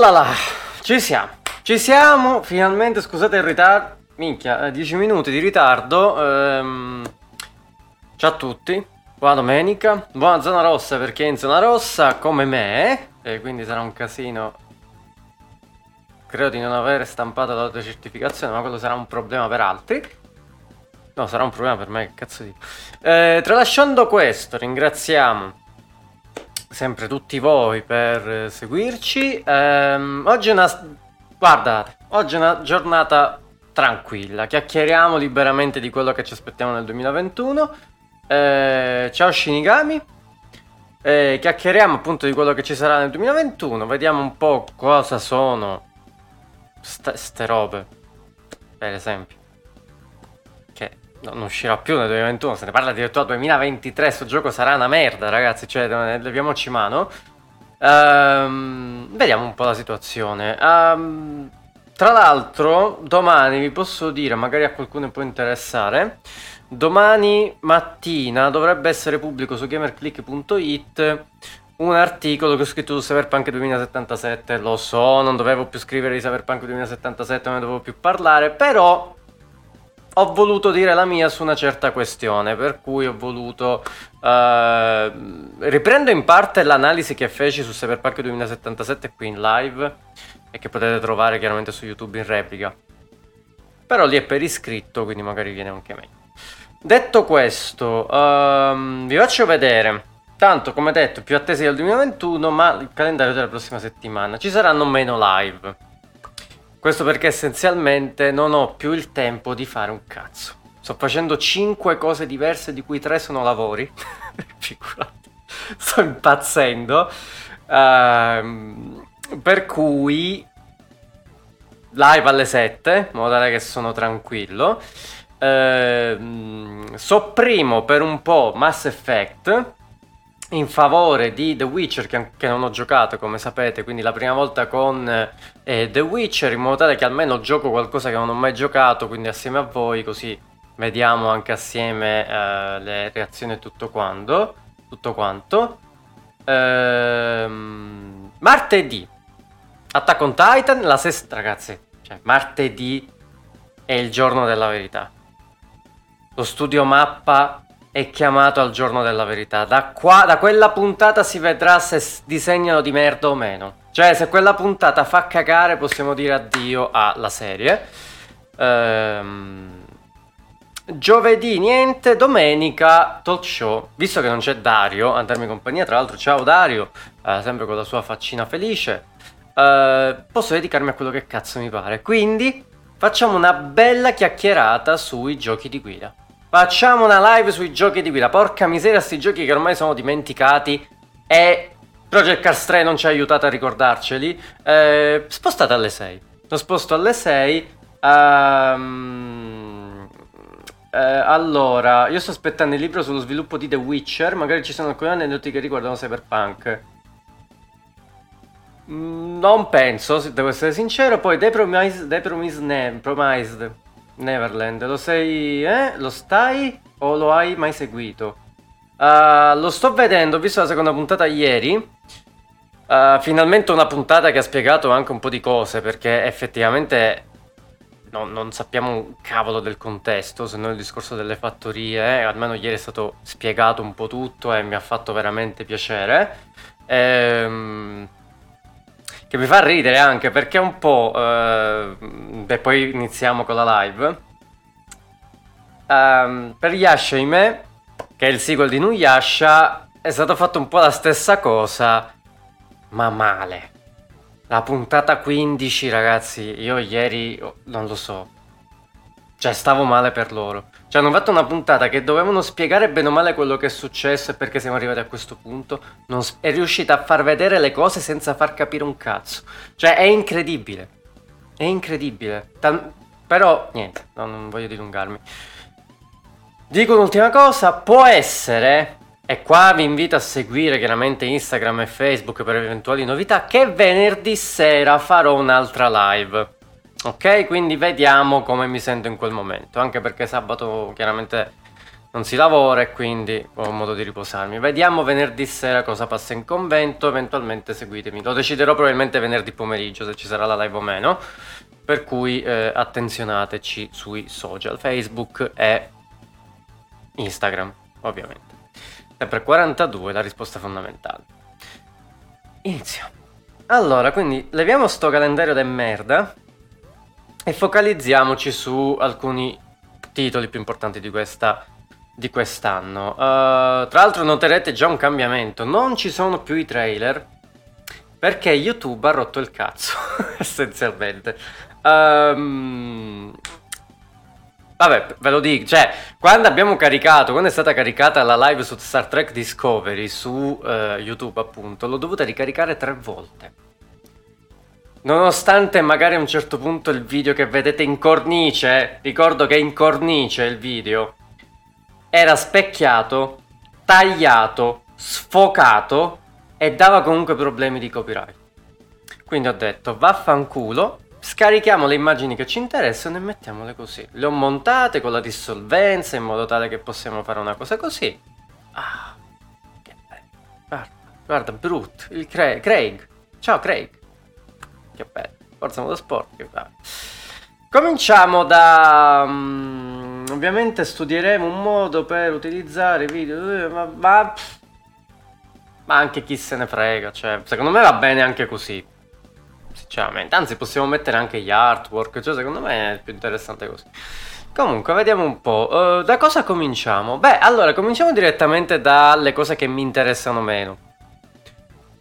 Là là, ci siamo, ci siamo, finalmente, scusate il ritardo, minchia, 10 minuti di ritardo, ehm, ciao a tutti, buona domenica, buona zona rossa perché è in zona rossa come me, e quindi sarà un casino, credo di non aver stampato l'autocertificazione, ma quello sarà un problema per altri, no sarà un problema per me, che cazzo dico, eh, tralasciando questo ringraziamo sempre tutti voi per seguirci. Ehm, oggi è una. Guardate, oggi è una giornata tranquilla. Chiacchieriamo liberamente di quello che ci aspettiamo nel 2021. Eh, ciao Shinigami. Eh, chiacchieriamo appunto di quello che ci sarà nel 2021. Vediamo un po' cosa sono ste robe. Per esempio non uscirà più nel 2021, se ne parla addirittura 2023, questo gioco sarà una merda ragazzi, cioè leviamoci mano. Um, vediamo un po' la situazione. Um, tra l'altro, domani vi posso dire, magari a qualcuno può interessare, domani mattina dovrebbe essere pubblico su gamerclick.it un articolo che ho scritto su Cyberpunk 2077. Lo so, non dovevo più scrivere di Cyberpunk 2077, non ne dovevo più parlare, però ho voluto dire la mia su una certa questione, per cui ho voluto... Uh, riprendo in parte l'analisi che feci su Cyberpunk 2077 qui in live e che potete trovare chiaramente su YouTube in replica. Però lì è per iscritto, quindi magari viene anche meglio. Detto questo, um, vi faccio vedere, tanto come detto, più attesi del 2021, ma il calendario della prossima settimana. Ci saranno meno live. Questo perché essenzialmente non ho più il tempo di fare un cazzo. Sto facendo 5 cose diverse di cui 3 sono lavori. Sto impazzendo. Uh, per cui live alle 7, in modo tale che sono tranquillo. Uh, sopprimo per un po' Mass Effect in favore di The Witcher che, che, non ho giocato come sapete quindi la prima volta con eh, The Witcher in modo tale che almeno gioco qualcosa che non ho mai giocato quindi assieme a voi così vediamo anche assieme eh, le reazioni e tutto quanto tutto quanto ehm, martedì Attack on Titan la sesta ragazzi cioè martedì è il giorno della verità lo studio mappa è chiamato al giorno della verità. Da, qua, da quella puntata si vedrà se disegnano di merda o meno. Cioè, se quella puntata fa cagare, possiamo dire addio alla serie. Ehm, giovedì niente, domenica talk show. Visto che non c'è Dario a darmi compagnia, tra l'altro, ciao Dario, eh, sempre con la sua faccina felice. Eh, posso dedicarmi a quello che cazzo mi pare. Quindi facciamo una bella chiacchierata sui giochi di guida. Facciamo una live sui giochi di guida. Porca miseria, sti giochi che ormai sono dimenticati. E Project Cars 3 non ci ha aiutato a ricordarceli. Eh, spostate alle 6. Lo sposto alle 6. Um, eh, allora, io sto aspettando il libro sullo sviluppo di The Witcher. Magari ci sono alcuni aneddoti che riguardano Cyberpunk. Mm, non penso, devo essere sincero. Poi The Promised, The Promised, ne- Promised Neverland, lo sei, eh? Lo stai o lo hai mai seguito? Uh, lo sto vedendo, ho visto la seconda puntata ieri. Uh, finalmente una puntata che ha spiegato anche un po' di cose, perché effettivamente no, non sappiamo un cavolo del contesto, se non il discorso delle fattorie, eh? almeno ieri è stato spiegato un po' tutto e mi ha fatto veramente piacere. Ehm che mi fa ridere anche perché un po'... Eh, e poi iniziamo con la live. Um, per Yashime, che è il sequel di Nuyasha, è stato fatto un po' la stessa cosa, ma male. La puntata 15, ragazzi, io ieri oh, non lo so. Cioè, stavo male per loro. Cioè, hanno fatto una puntata che dovevano spiegare bene o male quello che è successo e perché siamo arrivati a questo punto. Non è riuscita a far vedere le cose senza far capire un cazzo. Cioè, è incredibile. È incredibile. Tal- però, niente, no, non voglio dilungarmi. Dico un'ultima cosa, può essere, e qua vi invito a seguire chiaramente Instagram e Facebook per eventuali novità, che venerdì sera farò un'altra live. Ok, quindi vediamo come mi sento in quel momento, anche perché sabato chiaramente non si lavora e quindi ho modo di riposarmi. Vediamo venerdì sera cosa passa in convento, eventualmente seguitemi. Lo deciderò probabilmente venerdì pomeriggio se ci sarà la live o meno. Per cui eh, attenzionateci sui social, Facebook e Instagram, ovviamente. Sempre 42 la risposta fondamentale. Inizio. Allora, quindi leviamo sto calendario de merda e focalizziamoci su alcuni titoli più importanti di questa di quest'anno. Uh, tra l'altro noterete già un cambiamento, non ci sono più i trailer perché YouTube ha rotto il cazzo, essenzialmente. Um, vabbè, ve lo dico, cioè, quando abbiamo caricato, quando è stata caricata la live su Star Trek Discovery su uh, YouTube, appunto, l'ho dovuta ricaricare tre volte. Nonostante magari a un certo punto il video che vedete in cornice, ricordo che in cornice il video, era specchiato, tagliato, sfocato e dava comunque problemi di copyright. Quindi ho detto vaffanculo, scarichiamo le immagini che ci interessano e mettiamole così. Le ho montate con la dissolvenza in modo tale che possiamo fare una cosa così. Ah, che bello. Guarda, guarda, Brut, il Craig. Craig. Ciao Craig. Che bello. Forza Motorsport. Che bello. Cominciamo da... Um, ovviamente studieremo un modo per utilizzare video, ma, ma, ma, anche chi se ne frega, cioè, secondo me va bene anche così, sinceramente. Anzi, possiamo mettere anche gli artwork, cioè, secondo me è più interessante così. Comunque, vediamo un po'. Uh, da cosa cominciamo? Beh, allora, cominciamo direttamente dalle cose che mi interessano meno.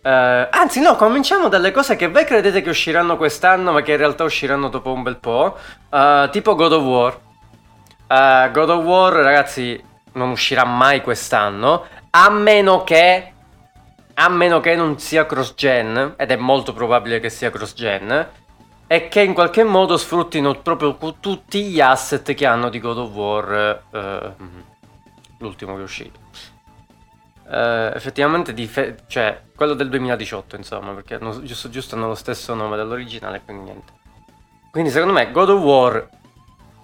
Uh, anzi, no, cominciamo dalle cose che voi credete che usciranno quest'anno, ma che in realtà usciranno dopo un bel po'. Uh, tipo God of War. God of War, ragazzi, non uscirà mai quest'anno. A meno che. A meno che non sia cross-gen, ed è molto probabile che sia cross-gen. E che in qualche modo sfruttino proprio tutti gli asset che hanno di God of War. l'ultimo che è uscito. Uh, effettivamente dife- cioè quello del 2018 insomma perché hanno, giusto giusto hanno lo stesso nome dell'originale quindi niente quindi secondo me God of War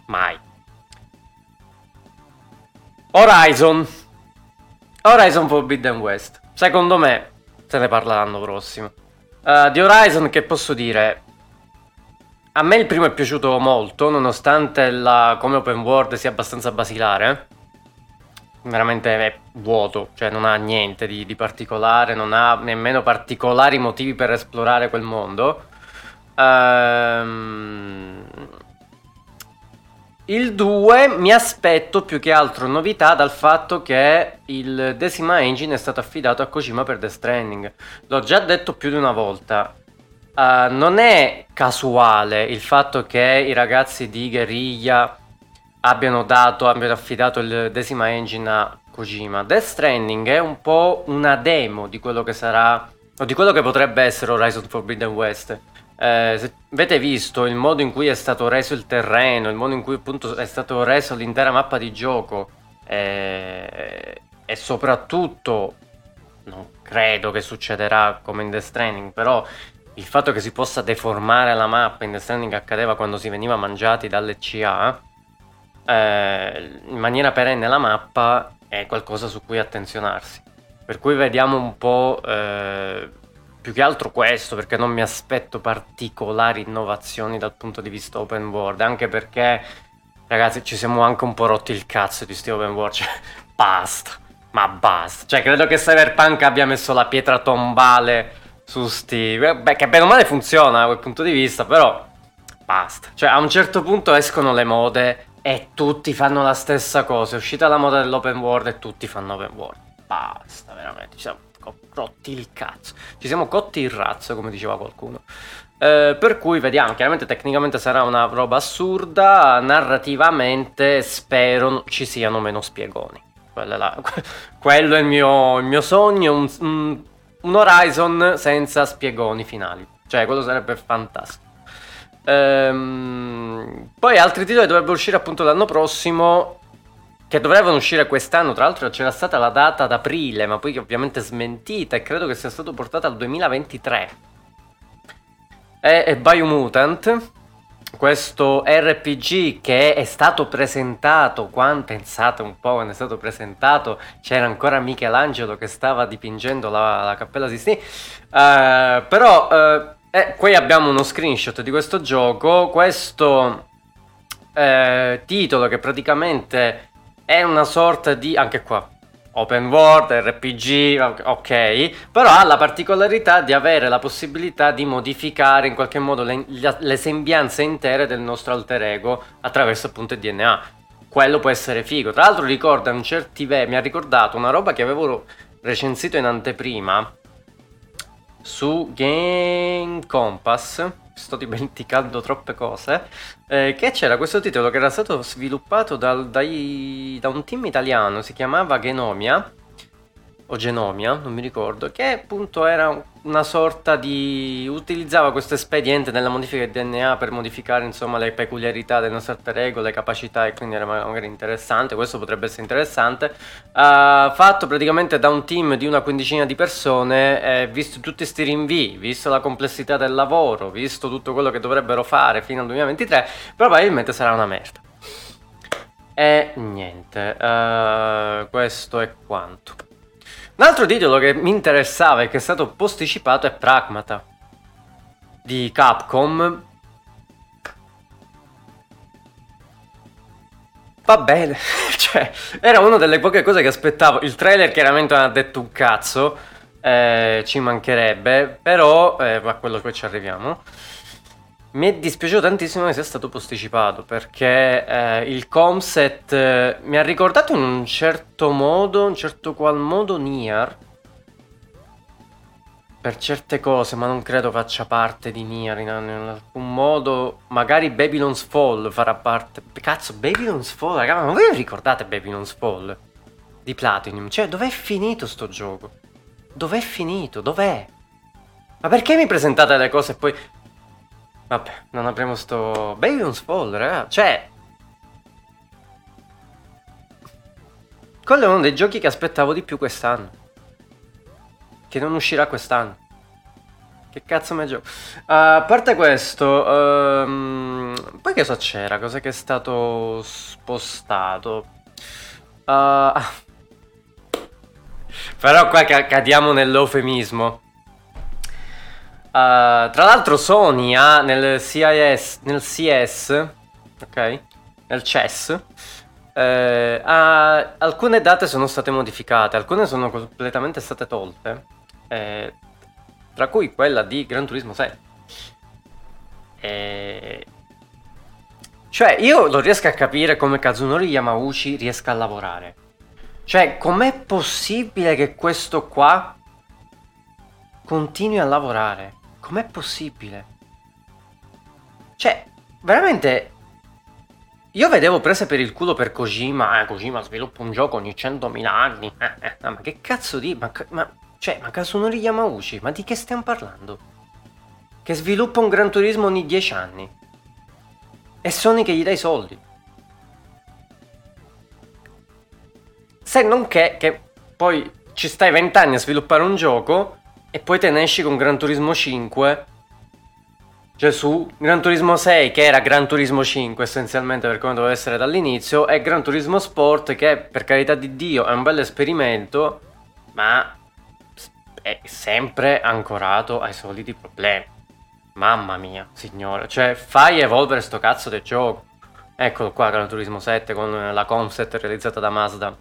mai Horizon Horizon Forbidden West secondo me se ne parla l'anno prossimo. Uh, di Horizon che posso dire? A me il primo è piaciuto molto nonostante la, come open world sia abbastanza basilare. Veramente è vuoto, cioè non ha niente di, di, particolare, non ha nemmeno particolari motivi per esplorare quel mondo. Ehm... Il 2 mi aspetto più che altro novità dal fatto che il Decima Engine è stato affidato a Kojima per The Stranding. L'ho già detto più di una volta. Uh, non è casuale il fatto che i ragazzi di Guerriglia abbiano dato, abbiano affidato il Decima Engine a Kojima. Death Stranding è un po' una demo di quello che sarà, o di quello che potrebbe essere Horizon Forbidden West. Eh, se avete visto il modo in cui è stato reso il terreno, il modo in cui appunto è stato reso l'intera mappa di gioco eh, e soprattutto non credo che succederà come in Death Stranding, però il fatto che si possa deformare la mappa in Death Stranding accadeva quando si veniva mangiati dalle CA eh, in maniera perenne la mappa è qualcosa su cui attenzionarsi. Per cui vediamo un po' eh, più che altro questo, perché non mi aspetto particolari innovazioni dal punto di vista open world, anche perché ragazzi ci siamo anche un po' rotti il cazzo di sti open world, cioè basta, ma basta. Cioè credo che Cyberpunk abbia messo la pietra tombale su sti... Beh, che bene o male funziona da quel punto di vista, però basta. Cioè a un certo punto escono le mode e tutti fanno la stessa cosa. È uscita la moda dell'open world e tutti fanno open world. Basta, veramente. Ci siamo rotti il cazzo. Ci siamo cotti il razzo, come diceva qualcuno. Eh, per cui vediamo, chiaramente tecnicamente sarà una roba assurda, narrativamente spero ci siano meno spiegoni. Quello è, la, quello è il, mio, il mio sogno, un, un, Horizon senza spiegoni finali. Cioè, quello sarebbe fantastico. Ehm, poi altri titoli dovrebbero uscire appunto l'anno prossimo. Che dovrebbero uscire quest'anno, tra l'altro c'era stata la data d'aprile, ma poi ovviamente smentita e credo che sia stato portato al 2023. È, è Biomutant, questo RPG che è stato presentato, quando, pensate un po' quando è stato presentato, c'era ancora Michelangelo che stava dipingendo la, la Cappella Sistina, uh, però uh, eh, qui abbiamo uno screenshot di questo gioco, questo uh, titolo che praticamente è una sorta di, anche qua, open world, RPG, ok, però ha la particolarità di avere la possibilità di modificare in qualche modo le, le sembianze intere del nostro alter ego attraverso appunto il DNA. Quello può essere figo. Tra l'altro ricorda un certi ve- mi ha ricordato una roba che avevo recensito in anteprima su Game Compass sto dimenticando troppe cose, eh, che c'era questo titolo che era stato sviluppato dal, dai, da un team italiano, si chiamava Genomia, o Genomia, non mi ricordo, che appunto era una sorta di... utilizzava questo espediente nella modifica del DNA per modificare insomma le peculiarità del nostro alter ego, le capacità e quindi era magari interessante, questo potrebbe essere interessante. Uh, fatto praticamente da un team di una quindicina di persone, eh, visto tutti questi rinvii, visto la complessità del lavoro, visto tutto quello che dovrebbero fare fino al 2023, probabilmente sarà una merda. E niente, uh, questo è quanto. Un altro titolo che mi interessava e che è stato posticipato è Pragmata di Capcom. Va bene, cioè, era una delle poche cose che aspettavo. Il trailer chiaramente non ha detto un cazzo, eh, ci mancherebbe, però, eh, a quello che ci arriviamo. Mi è dispiaciuto tantissimo che sia stato posticipato perché eh, il concept eh, mi ha ricordato in un certo modo, in un certo qual modo Nier. Per certe cose, ma non credo faccia parte di Nier in, in alcun modo. Magari Babylon's Fall farà parte. Cazzo, Babylon's Fall, raga, ma voi ricordate Babylon's Fall? Di Platinum? Cioè, dov'è finito sto gioco? Dov'è finito? Dov'è? Ma perché mi presentate le cose e poi Vabbè, non apriamo sto... Babylon's Fall, raga. Cioè... Quello è uno dei giochi che aspettavo di più quest'anno. Che non uscirà quest'anno. Che cazzo mi gioco? Uh, a parte questo, um, poi che cosa c'era? Cosa che è stato spostato? Uh, però qua cadiamo nell'eufemismo. Uh, tra l'altro Sony ha nel CIS, nel CS, ok? Nel CES, eh, ha, alcune date sono state modificate, alcune sono completamente state tolte, eh, tra cui quella di Gran Turismo 6. Eh, cioè, io non riesco a capire come Kazunori Yamauchi riesca a lavorare. Cioè, com'è possibile che questo qua continui a lavorare? Com'è possibile? Cioè, veramente... Io vedevo prese per il culo per Kojima, eh, Kojima sviluppa un gioco ogni 100.000 anni. Eh, eh, ma che cazzo di... Ma, ma, cioè, ma Kasunori Yamauchi, ma di che stiamo parlando? Che sviluppa un Gran Turismo ogni 10 anni. E Sony che gli dà i soldi. Se non che, che poi ci stai 20 anni a sviluppare un gioco e poi te ne esci con Gran Turismo 5. Cioè su Gran Turismo 6 che era Gran Turismo 5 essenzialmente per come doveva essere dall'inizio e Gran Turismo Sport che per carità di Dio è un bel esperimento ma è sempre ancorato ai soliti problemi. Mamma mia, signore, cioè fai evolvere sto cazzo del gioco. Eccolo qua Gran Turismo 7 con la concept realizzata da Mazda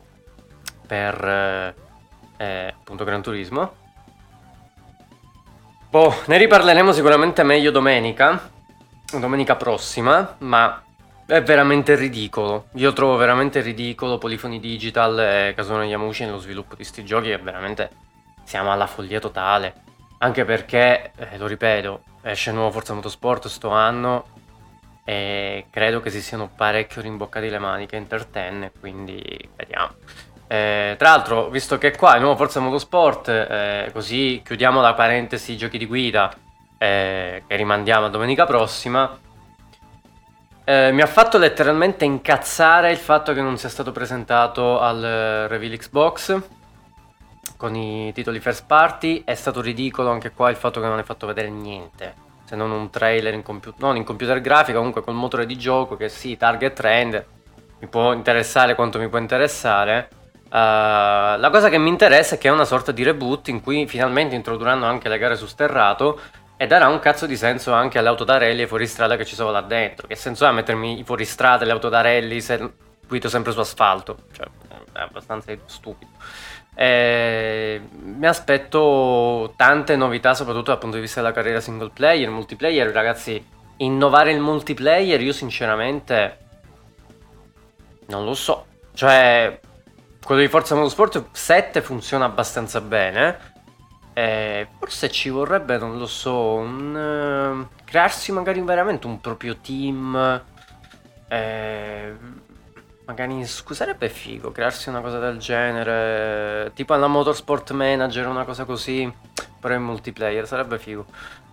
per eh, eh, appunto Gran Turismo Boh, ne riparleremo sicuramente meglio domenica, domenica prossima, ma è veramente ridicolo. Io trovo veramente ridicolo Polifoni Digital e Casone Yamushi nello sviluppo di sti giochi e veramente siamo alla follia totale. Anche perché, eh, lo ripeto, esce il nuovo Forza Motorsport sto anno e credo che si siano parecchio rimboccati le maniche Interten, quindi vediamo. Eh, tra l'altro, visto che qua è nuovo Forza Motorsport, eh, così chiudiamo la parentesi giochi di guida eh, che rimandiamo a domenica prossima. Eh, mi ha fatto letteralmente incazzare il fatto che non sia stato presentato al Reveal Xbox con i titoli first party. È stato ridicolo anche qua il fatto che non hai fatto vedere niente. se non un trailer in computer, non in computer grafica, comunque col motore di gioco che sì, target trend, mi può interessare quanto mi può interessare. Uh, la cosa che mi interessa è che è una sorta di reboot in cui finalmente introdurranno anche le gare su sterrato e darà un cazzo di senso anche alle auto da rally e fuoristrada che ci sono là dentro. Che senso ha mettermi i fuoristrada e le auto da rally se guido sempre su asfalto? Cioè, è abbastanza stupido. E mi aspetto tante novità, soprattutto dal punto di vista della carriera single player, multiplayer. Ragazzi, innovare il multiplayer, io sinceramente non lo so. Cioè, quello di Forza Motorsport 7 funziona abbastanza bene. Eh, forse ci vorrebbe, non lo so, un, uh, crearsi magari veramente un proprio team. Eh, magari sarebbe figo crearsi una cosa del genere, tipo alla Motorsport Manager, una cosa così, però in multiplayer, sarebbe figo.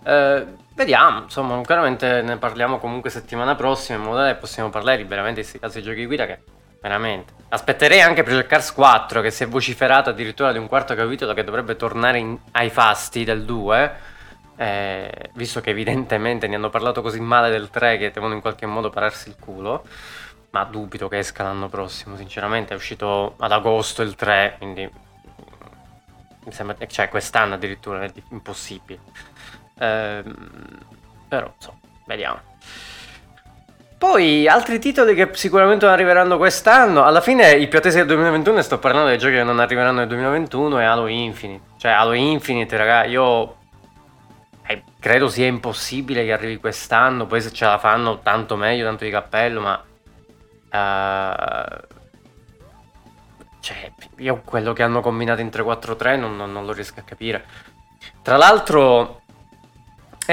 Eh, vediamo, insomma, chiaramente ne parliamo comunque settimana prossima in modo che possiamo parlare liberamente di questi casi giochi guida che veramente. Aspetterei anche Project Cars 4 che si è vociferato addirittura di un quarto capitolo che dovrebbe tornare in, ai fasti del 2. Eh, visto che evidentemente ne hanno parlato così male del 3 che devono in qualche modo pararsi il culo. Ma dubito che esca l'anno prossimo, sinceramente è uscito ad agosto il 3, quindi mi sembra, cioè quest'anno addirittura è impossibile. Eh, però, insomma, vediamo. Poi altri titoli che sicuramente non arriveranno quest'anno. Alla fine i più attesi del 2021 sto parlando dei giochi che non arriveranno nel 2021 e Halo Infinite. Cioè Halo Infinite, raga, io eh, credo sia impossibile che arrivi quest'anno. Poi se ce la fanno tanto meglio, tanto di cappello, ma uh, cioè, io quello che hanno combinato in 343 non, non, non lo riesco a capire. Tra l'altro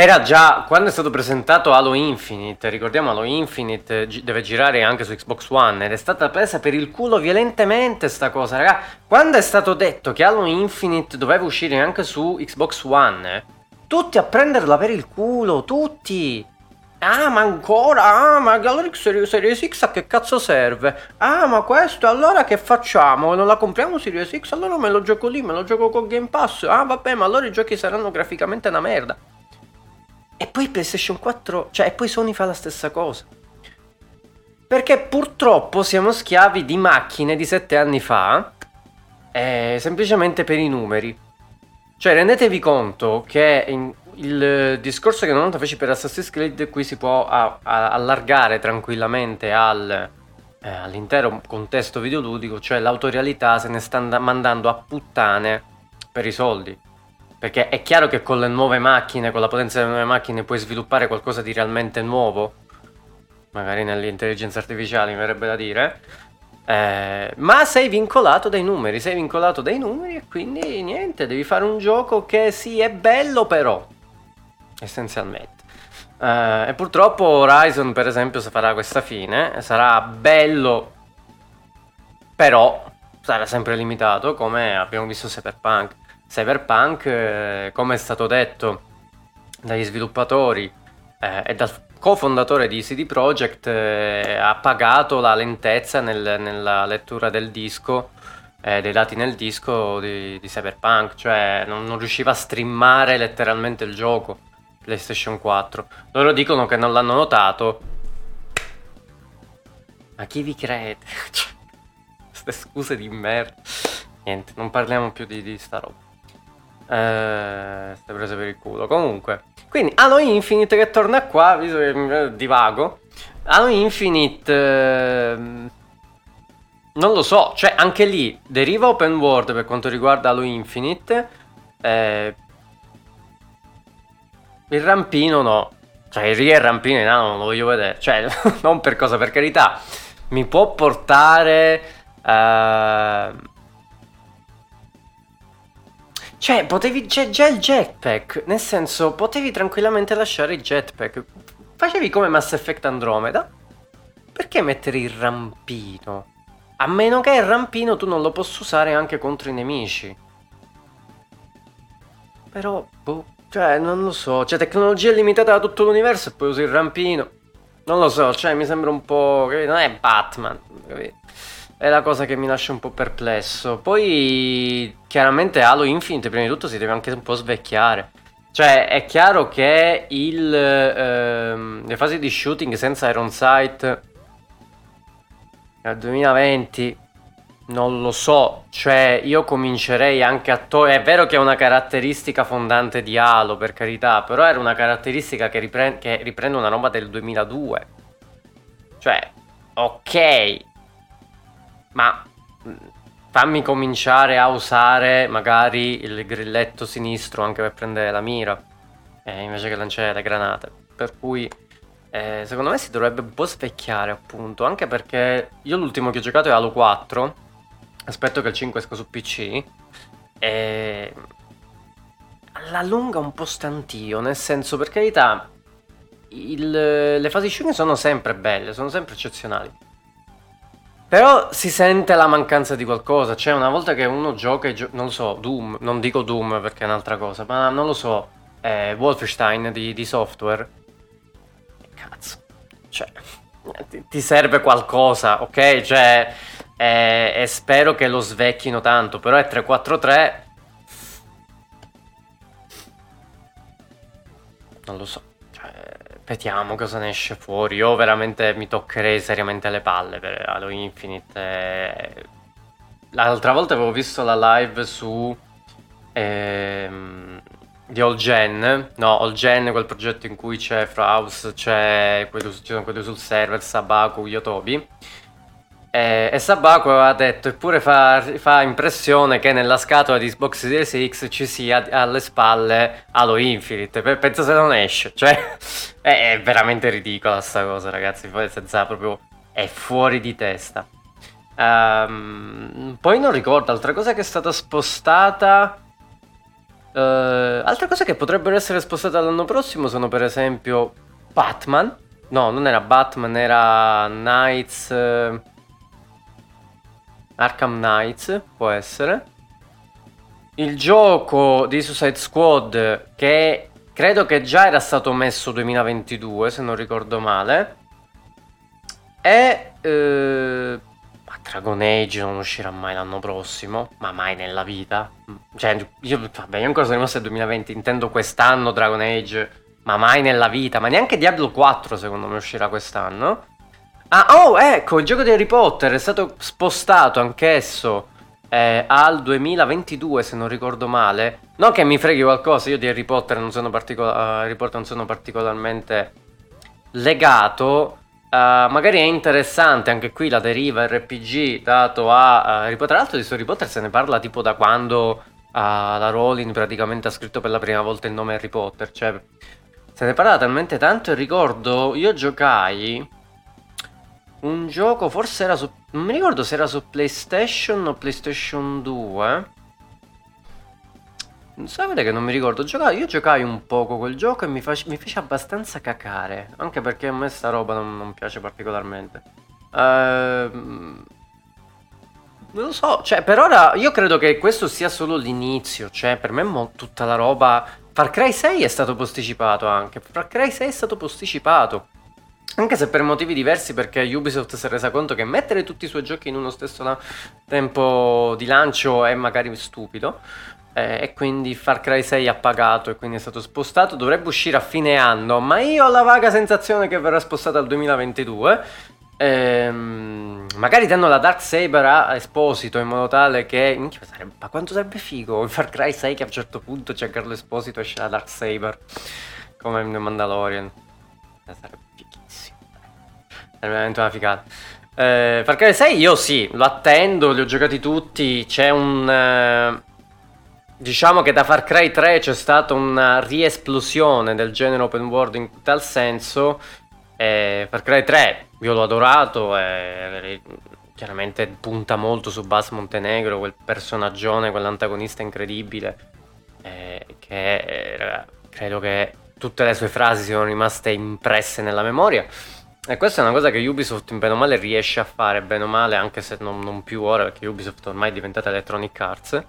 era già quando è stato presentato Halo Infinite, ricordiamo Halo Infinite gi- deve girare anche su Xbox One ed è stata presa per il culo violentemente sta cosa, raga. Quando è stato detto che Halo Infinite doveva uscire anche su Xbox One, tutti a prenderla per il culo, tutti. Ah, ma ancora? Ah, ma allora Series, Series X a che cazzo serve? Ah, ma questo allora che facciamo? Non la compriamo Series X? Allora me lo gioco lì, me lo gioco con Game Pass. Ah, vabbè, ma allora i giochi saranno graficamente una merda. E poi PlayStation 4, cioè, e poi Sony fa la stessa cosa. Perché purtroppo siamo schiavi di macchine di 7 anni fa, eh, semplicemente per i numeri. Cioè, rendetevi conto che in, il discorso che non feci per Assassin's Creed qui si può a, a, allargare tranquillamente al, eh, all'intero contesto videoludico, cioè l'autorialità se ne sta and- mandando a puttane per i soldi. Perché è chiaro che con le nuove macchine, con la potenza delle nuove macchine, puoi sviluppare qualcosa di realmente nuovo. Magari nell'intelligenza artificiale, mi verrebbe da dire. Eh, ma sei vincolato dai numeri, sei vincolato dai numeri e quindi niente, devi fare un gioco che sì, è bello però, essenzialmente. Eh, e purtroppo Horizon, per esempio, se farà questa fine, sarà bello, però sarà sempre limitato, come abbiamo visto Cyberpunk. Cyberpunk, eh, come è stato detto dagli sviluppatori eh, e dal cofondatore di CD Projekt, eh, ha pagato la lentezza nel, nella lettura del disco, eh, dei dati nel disco di, di Cyberpunk, cioè non, non, riusciva a streamare letteralmente il gioco PlayStation 4. Loro dicono che non l'hanno notato. Ma chi vi crede? Queste scuse di merda. Niente, non parliamo più di, di sta roba. Eh, stai preso per il culo. Comunque, quindi Halo Infinite che torna qua, visto che divago. Halo Infinite. Eh, non lo so, cioè anche lì deriva open world per quanto riguarda Halo Infinite. Eh, il rampino no. Cioè il real rampino in Halo non lo voglio vedere. Cioè, non per cosa, per carità. Mi può portare. Uh, cioè, potevi. C'è già il jetpack. Nel senso, potevi tranquillamente lasciare il jetpack. Facevi come Mass Effect Andromeda. Perché mettere il rampino? A meno che il rampino tu non lo possa usare anche contro i nemici. Però, boh. Cioè, non lo so. Cioè, tecnologia limitata da tutto l'universo e poi usi il rampino. Non lo so, cioè, mi sembra un po'. Non è Batman, capito? È la cosa che mi lascia un po' perplesso. Poi, chiaramente, Halo Infinite, prima di tutto, si deve anche un po' svecchiare. Cioè, è chiaro che il, ehm, le fasi di shooting senza Iron Sight nel 2020 non lo so, cioè io comincerei anche a togliere. È vero che è una caratteristica fondante di Halo, per carità, però era una caratteristica che, ripre- che riprende una roba del 2002. Cioè, ok, ma mm, fammi cominciare a usare magari il grilletto sinistro anche per prendere la mira, eh, invece che lanciare le granate. Per cui eh, secondo me si dovrebbe un po' svecchiare appunto, anche perché io l'ultimo che ho giocato è Halo 4 aspetto che il 5 esca su PC e alla lunga un po' stantio, nel senso per carità il, le fasi shooting sono sempre belle, sono sempre eccezionali. Però si sente la mancanza di qualcosa, cioè una volta che uno gioca, gio- non lo so, Doom, non dico Doom perché è un'altra cosa, ma non lo so, eh, Wolfenstein di, di software, cazzo, cioè ti, ti serve qualcosa, ok? Cioè e, e spero che lo svecchino tanto, però è 343 non lo so. Vediamo cosa ne esce fuori. Io veramente mi toccherei seriamente le palle per Halo Infinite. L'altra volta avevo visto la live su ehm, di All Gen. No, All Gen, quel progetto in cui c'è Fraus, c'è quelli, ci sono quelli sul server, Sabaku, Yotobi. E, e Sabaku aveva detto, eppure fa, fa, impressione che nella scatola di Xbox Series X ci sia alle spalle Halo Infinite. Penso se non esce. Cioè, è, veramente ridicola sta cosa, ragazzi. Senza proprio... è fuori di testa. Um, poi non ricordo, altra cosa che è stata spostata... Uh, altre cose che potrebbero essere spostate l'anno prossimo sono per esempio Batman. No, non era Batman, era Knights... Uh, Arkham Knights, può essere. Il gioco di Suicide Squad che credo che già era stato messo 2022, se non ricordo male. E... Eh, Dragon Age non uscirà mai l'anno prossimo, ma mai nella vita. Cioè, io, vabbè, io ancora sono rimasto nel 2020, intendo quest'anno Dragon Age, ma mai nella vita. Ma neanche Diablo 4 secondo me uscirà quest'anno. Ah, oh, ecco, il gioco di Harry Potter è stato spostato anch'esso eh, al 2022, se non ricordo male. Non che mi freghi qualcosa, io di Harry Potter non sono, particola- uh, Harry Potter non sono particolarmente legato. Uh, magari è interessante anche qui la deriva RPG dato a uh, Harry Potter. Tra l'altro di Harry Potter se ne parla tipo da quando la Rowling praticamente ha scritto per la prima volta il nome Harry Potter. Cioè, se ne parla talmente tanto e ricordo, io giocai un gioco, forse era su... Non mi ricordo se era su PlayStation o PlayStation 2. Sapete che non mi ricordo. Io giocai un poco quel gioco e mi, face, mi fece abbastanza cacare. Anche perché a me sta roba non, non piace particolarmente. Ehm... Non lo so, cioè per ora io credo che questo sia solo l'inizio, cioè per me mo, tutta la roba... Far Cry 6 è stato posticipato anche, Far Cry 6 è stato posticipato. Anche se per motivi diversi, perché Ubisoft si è resa conto che mettere tutti i suoi giochi in uno stesso tempo di lancio è magari stupido. Eh, e quindi Far Cry 6 ha pagato e quindi è stato spostato. Dovrebbe uscire a fine anno, ma io ho la vaga sensazione che verrà spostato al 2022. Ehm, magari danno la Dark Saber a Esposito in modo tale che. Sarebbe, ma quanto sarebbe figo in Far Cry 6 che a un certo punto c'è Carlo Esposito e esce la Dark Saber come in Mandalorian. Sarebbe è veramente una figata. Eh, Far Cry 6 io sì, lo attendo, li ho giocati tutti. C'è un... Eh, diciamo che da Far Cry 3 c'è stata una riesplosione del genere open world in tal senso. Eh, Far Cry 3 io l'ho adorato, eh, chiaramente punta molto su Bass Montenegro, quel personaggione, quell'antagonista incredibile. Eh, che credo che tutte le sue frasi siano rimaste impresse nella memoria. E questa è una cosa che Ubisoft bene o male riesce a fare, bene o male, anche se non, non più ora, perché Ubisoft ormai è diventata Electronic Arts.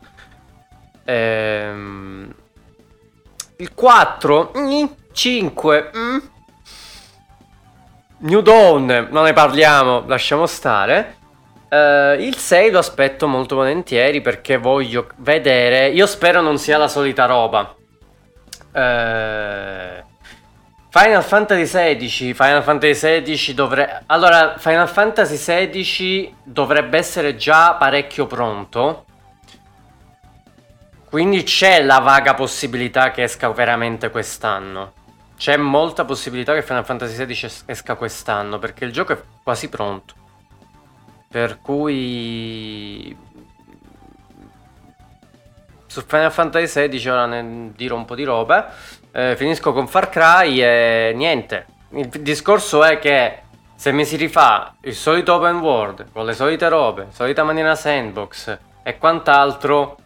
Ehm... Il 4, 5, mm. New Dawn, non ne parliamo, lasciamo stare. Uh, il 6 lo aspetto molto volentieri perché voglio vedere. Io spero non sia la solita roba. Eh, Final Fantasy XVI, Final Fantasy XVI dovrebbe... Allora, Final Fantasy XVI dovrebbe essere già parecchio pronto. Quindi c'è la vaga possibilità che esca veramente quest'anno. C'è molta possibilità che Final Fantasy XVI esca quest'anno, perché il gioco è quasi pronto. Per cui... Su Final Fantasy XVI ora ne dirò un po' di roba eh, finisco con Far Cry e niente. Il discorso è che se mi si rifà il solito open world, con le solite robe, solita maniera sandbox e quant'altro,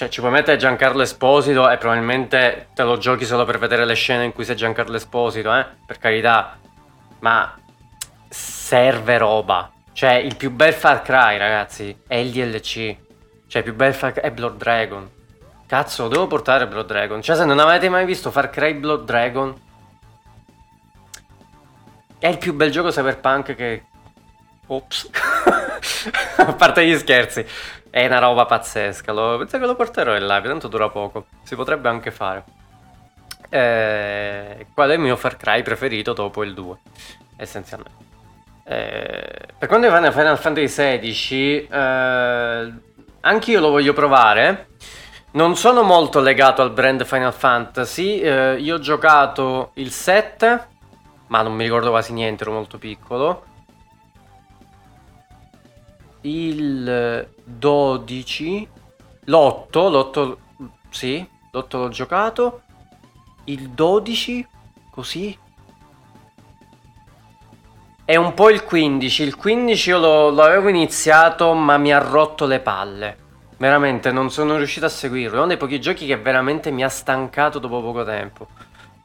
Cioè, ci puoi mettere Giancarlo Esposito e probabilmente te lo giochi solo per vedere le scene in cui sei Giancarlo Esposito, eh? Per carità. Ma serve roba. Cioè, il più bel Far Cry, ragazzi, è il DLC. Cioè, il più bel Far Cry è Blood Dragon. Cazzo, devo portare Blood Dragon. Cioè, se non avete mai visto Far Cry Blood Dragon, è il più bel gioco cyberpunk che. Ops. A parte gli scherzi, è una roba pazzesca. Lo... Penso che lo porterò in live, tanto dura poco. Si potrebbe anche fare. Eh... Qual è il mio Far Cry preferito dopo il 2? Essenzialmente. Eh... Per quanto riguarda Final Fantasy XVI, eh... anch'io lo voglio provare. Non sono molto legato al brand Final Fantasy, eh, io ho giocato il 7, ma non mi ricordo quasi niente, ero molto piccolo. Il 12, l'8, l'8, sì, l'8 l'ho giocato. Il 12, così. E un po' il 15, il 15 io lo, lo iniziato ma mi ha rotto le palle. Veramente non sono riuscito a seguirlo. È uno dei pochi giochi che veramente mi ha stancato dopo poco tempo.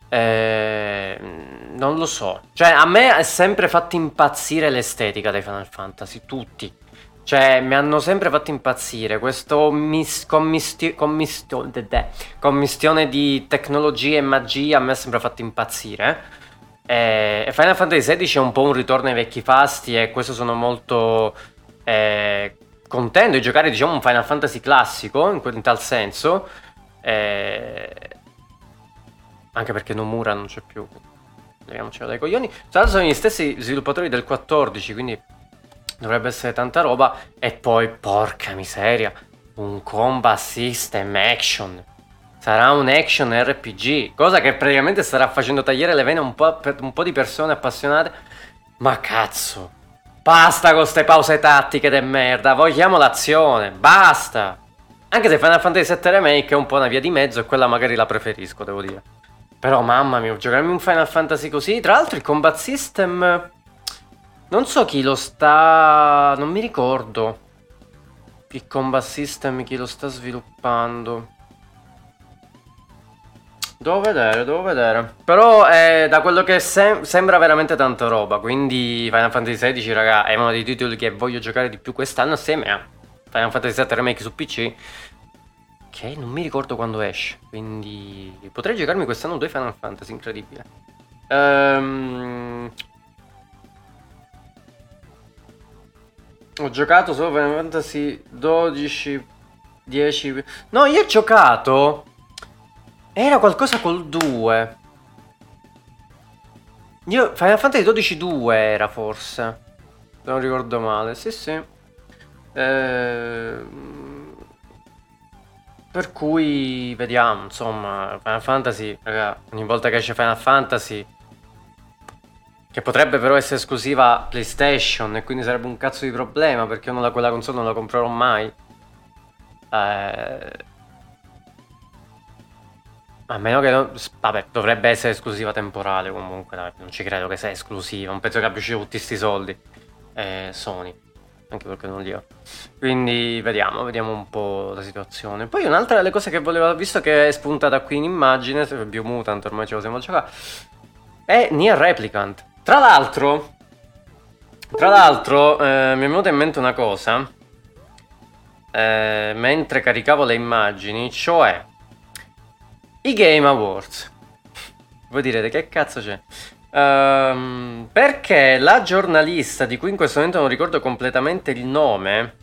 Eh, non lo so. Cioè, a me è sempre fatto impazzire l'estetica dei Final Fantasy. Tutti. Cioè, mi hanno sempre fatto impazzire. Questo mis- commistio- commistio- commistione di tecnologia e magia a me ha sempre fatto impazzire. Eh, e Final Fantasy XVI è un po' un ritorno ai vecchi fasti e questo sono molto... Eh, contento di giocare diciamo un Final Fantasy classico in, in tal senso eh... anche perché Nomura non c'è più leviamocelo dai coglioni. Tra l'altro sono gli stessi sviluppatori del 14 quindi dovrebbe essere tanta roba. E poi porca miseria un combat system action. Sarà un action RPG cosa che praticamente starà facendo tagliare le vene un po', per un po' di persone appassionate. Ma cazzo Basta con queste pause tattiche de merda, vogliamo l'azione, basta! Anche se Final Fantasy VII Remake è un po' una via di mezzo e quella magari la preferisco, devo dire. Però mamma mia, giocarmi un Final Fantasy così, tra l'altro il combat system... Non so chi lo sta... non mi ricordo. Il combat system, chi lo sta sviluppando. Devo vedere, devo vedere. Però eh, da quello che sem- sembra veramente tanta roba. Quindi Final Fantasy XVI, raga, è uno dei titoli che voglio giocare di più quest'anno assieme a Final Fantasy VII Remake su PC. Che non mi ricordo quando esce. Quindi potrei giocarmi quest'anno due Final Fantasy, incredibile. Ehm... Ho giocato solo Final Fantasy 12, 10... No, io ho giocato era qualcosa col 2. Io, Final Fantasy 12 2 era forse. Se non ricordo male, sì sì. Eh, per cui vediamo, insomma, Final Fantasy, raga, ogni volta che esce Final Fantasy, che potrebbe però essere esclusiva PlayStation e quindi sarebbe un cazzo di problema perché io non la, quella console non la comprerò mai. Eh, a meno che non... Vabbè, dovrebbe essere esclusiva temporale comunque, dai, non ci credo che sia esclusiva, non penso che abbia uscito tutti questi soldi. Eh, Sony, anche perché non li ho. Quindi vediamo, vediamo un po' la situazione. Poi un'altra delle cose che volevo, visto che è spuntata qui in immagine, Biomutant ormai ce lo siamo giocare, è Nier Replicant. Tra l'altro, tra l'altro, eh, mi è venuta in mente una cosa, eh, mentre caricavo le immagini, cioè... I Game Awards. Voi direte che cazzo c'è? Um, perché la giornalista di cui in questo momento non ricordo completamente il nome,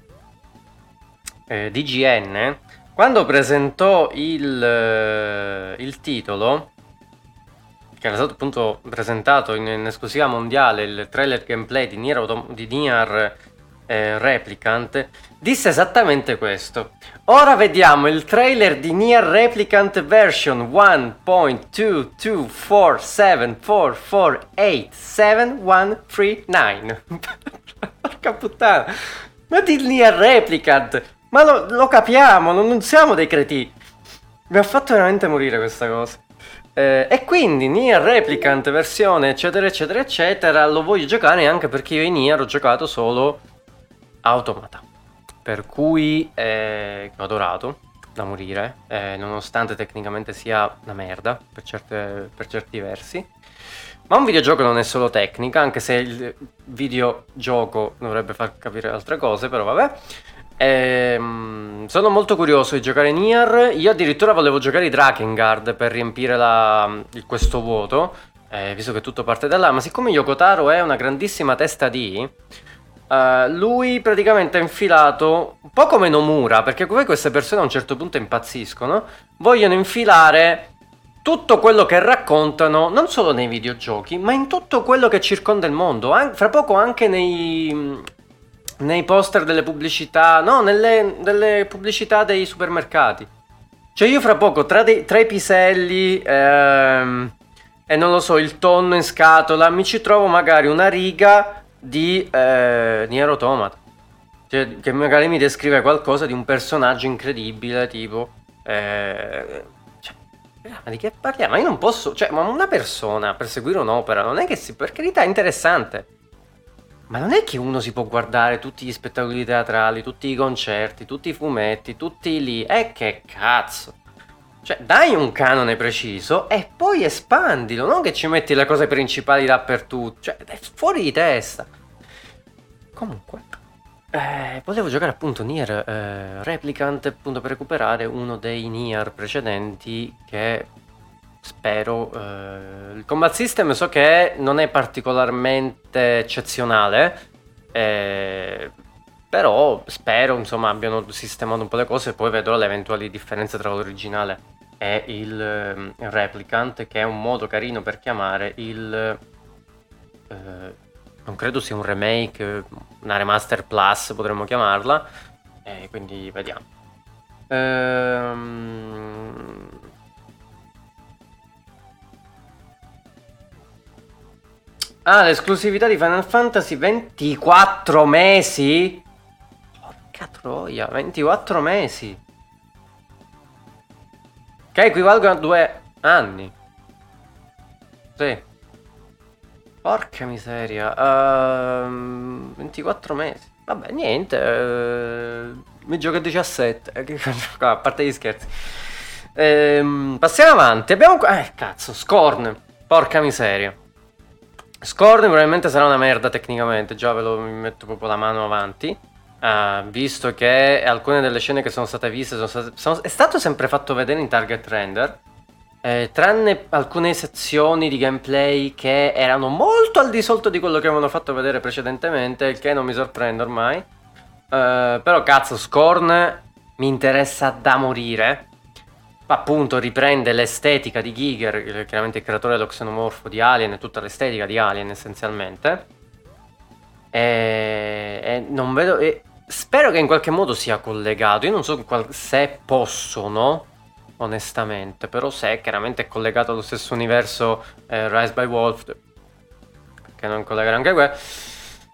eh, DGN, quando presentò il, eh, il titolo, che era stato appunto presentato in, in esclusiva mondiale, il trailer gameplay di Nier, Autom- di Nier eh, Replicant, disse esattamente questo. Ora vediamo il trailer di Nier Replicant version 1.224487139. Porca puttana. Ma di Nier Replicant. Ma lo, lo capiamo, non, non, siamo dei cretini. Mi ha fatto veramente morire questa cosa. Eh, e quindi Nier Replicant versione eccetera eccetera eccetera lo voglio giocare anche perché io in Nier ho giocato solo Automata. Per cui eh, ho adorato da morire, eh, nonostante tecnicamente sia una merda per, certe, per certi versi. Ma un videogioco non è solo tecnica, anche se il videogioco dovrebbe far capire altre cose, però vabbè. Ehm, sono molto curioso di giocare Nier. Io addirittura volevo giocare i Drakengard per riempire la, questo vuoto, eh, visto che tutto parte da là. Ma siccome Yokotaro è una grandissima testa di Uh, lui praticamente ha infilato un po' come Nomura, perché poi queste persone a un certo punto impazziscono, vogliono infilare tutto quello che raccontano non solo nei videogiochi, ma in tutto quello che circonda il mondo, An- fra poco anche nei, nei poster delle pubblicità, no, nelle, nelle, pubblicità dei supermercati. Cioè io fra poco tra, dei, tra i piselli ehm, e non lo so, il tonno in scatola, mi ci trovo magari una riga di eh, Nier Automata. Cioè, che magari mi descrive qualcosa di un personaggio incredibile, tipo... Eh, cioè, ma di che parliamo? Ma io non posso... Cioè, ma una persona per seguire un'opera non è che si... Per carità è interessante. Ma non è che uno si può guardare tutti gli spettacoli teatrali, tutti i concerti, tutti i fumetti, tutti lì. E eh, che cazzo! Cioè, dai un canone preciso e poi espandilo, non che ci metti le cose principali dappertutto. Cioè, è fuori di testa. Comunque, eh, volevo giocare appunto Nier eh, Replicant appunto per recuperare uno dei Nier precedenti che spero... Eh, il combat system so che non è particolarmente eccezionale, eh, però spero insomma abbiano sistemato un po' le cose e poi vedrò le eventuali differenze tra l'originale è il, ehm, Replicant, che è un modo carino per chiamare il... Eh, non credo sia un remake, una remaster plus potremmo chiamarla, e quindi vediamo. Ehm... Ah, l'esclusività di Final Fantasy 24 mesi? Porca troia, 24 mesi. Che equivalgono a due anni. Sì. Porca miseria. Uh, ehm, 24 mesi. Vabbè, niente. Uh, mi gioco a 17. a parte gli scherzi. Uh, passiamo avanti. Abbiamo... Eh, cazzo, Scorn. Porca miseria. Scorn probabilmente sarà una merda tecnicamente. Già ve lo metto proprio la mano avanti. Uh, visto che alcune delle scene che sono state viste sono state, sono, è stato sempre fatto vedere in target render, eh, tranne alcune sezioni di gameplay che erano molto al di sotto di quello che avevano fatto vedere precedentemente, il che non mi sorprende ormai. Uh, però cazzo, Scorn mi interessa da morire. Appunto riprende l'estetica di Giger, chiaramente il creatore dello xenomorfo di Alien, tutta l'estetica di Alien essenzialmente. E, e non vedo... E Spero che in qualche modo sia collegato. Io non so se possono, onestamente, però se chiaramente è collegato allo stesso universo eh, Rise by Wolf, che non collegare anche quello.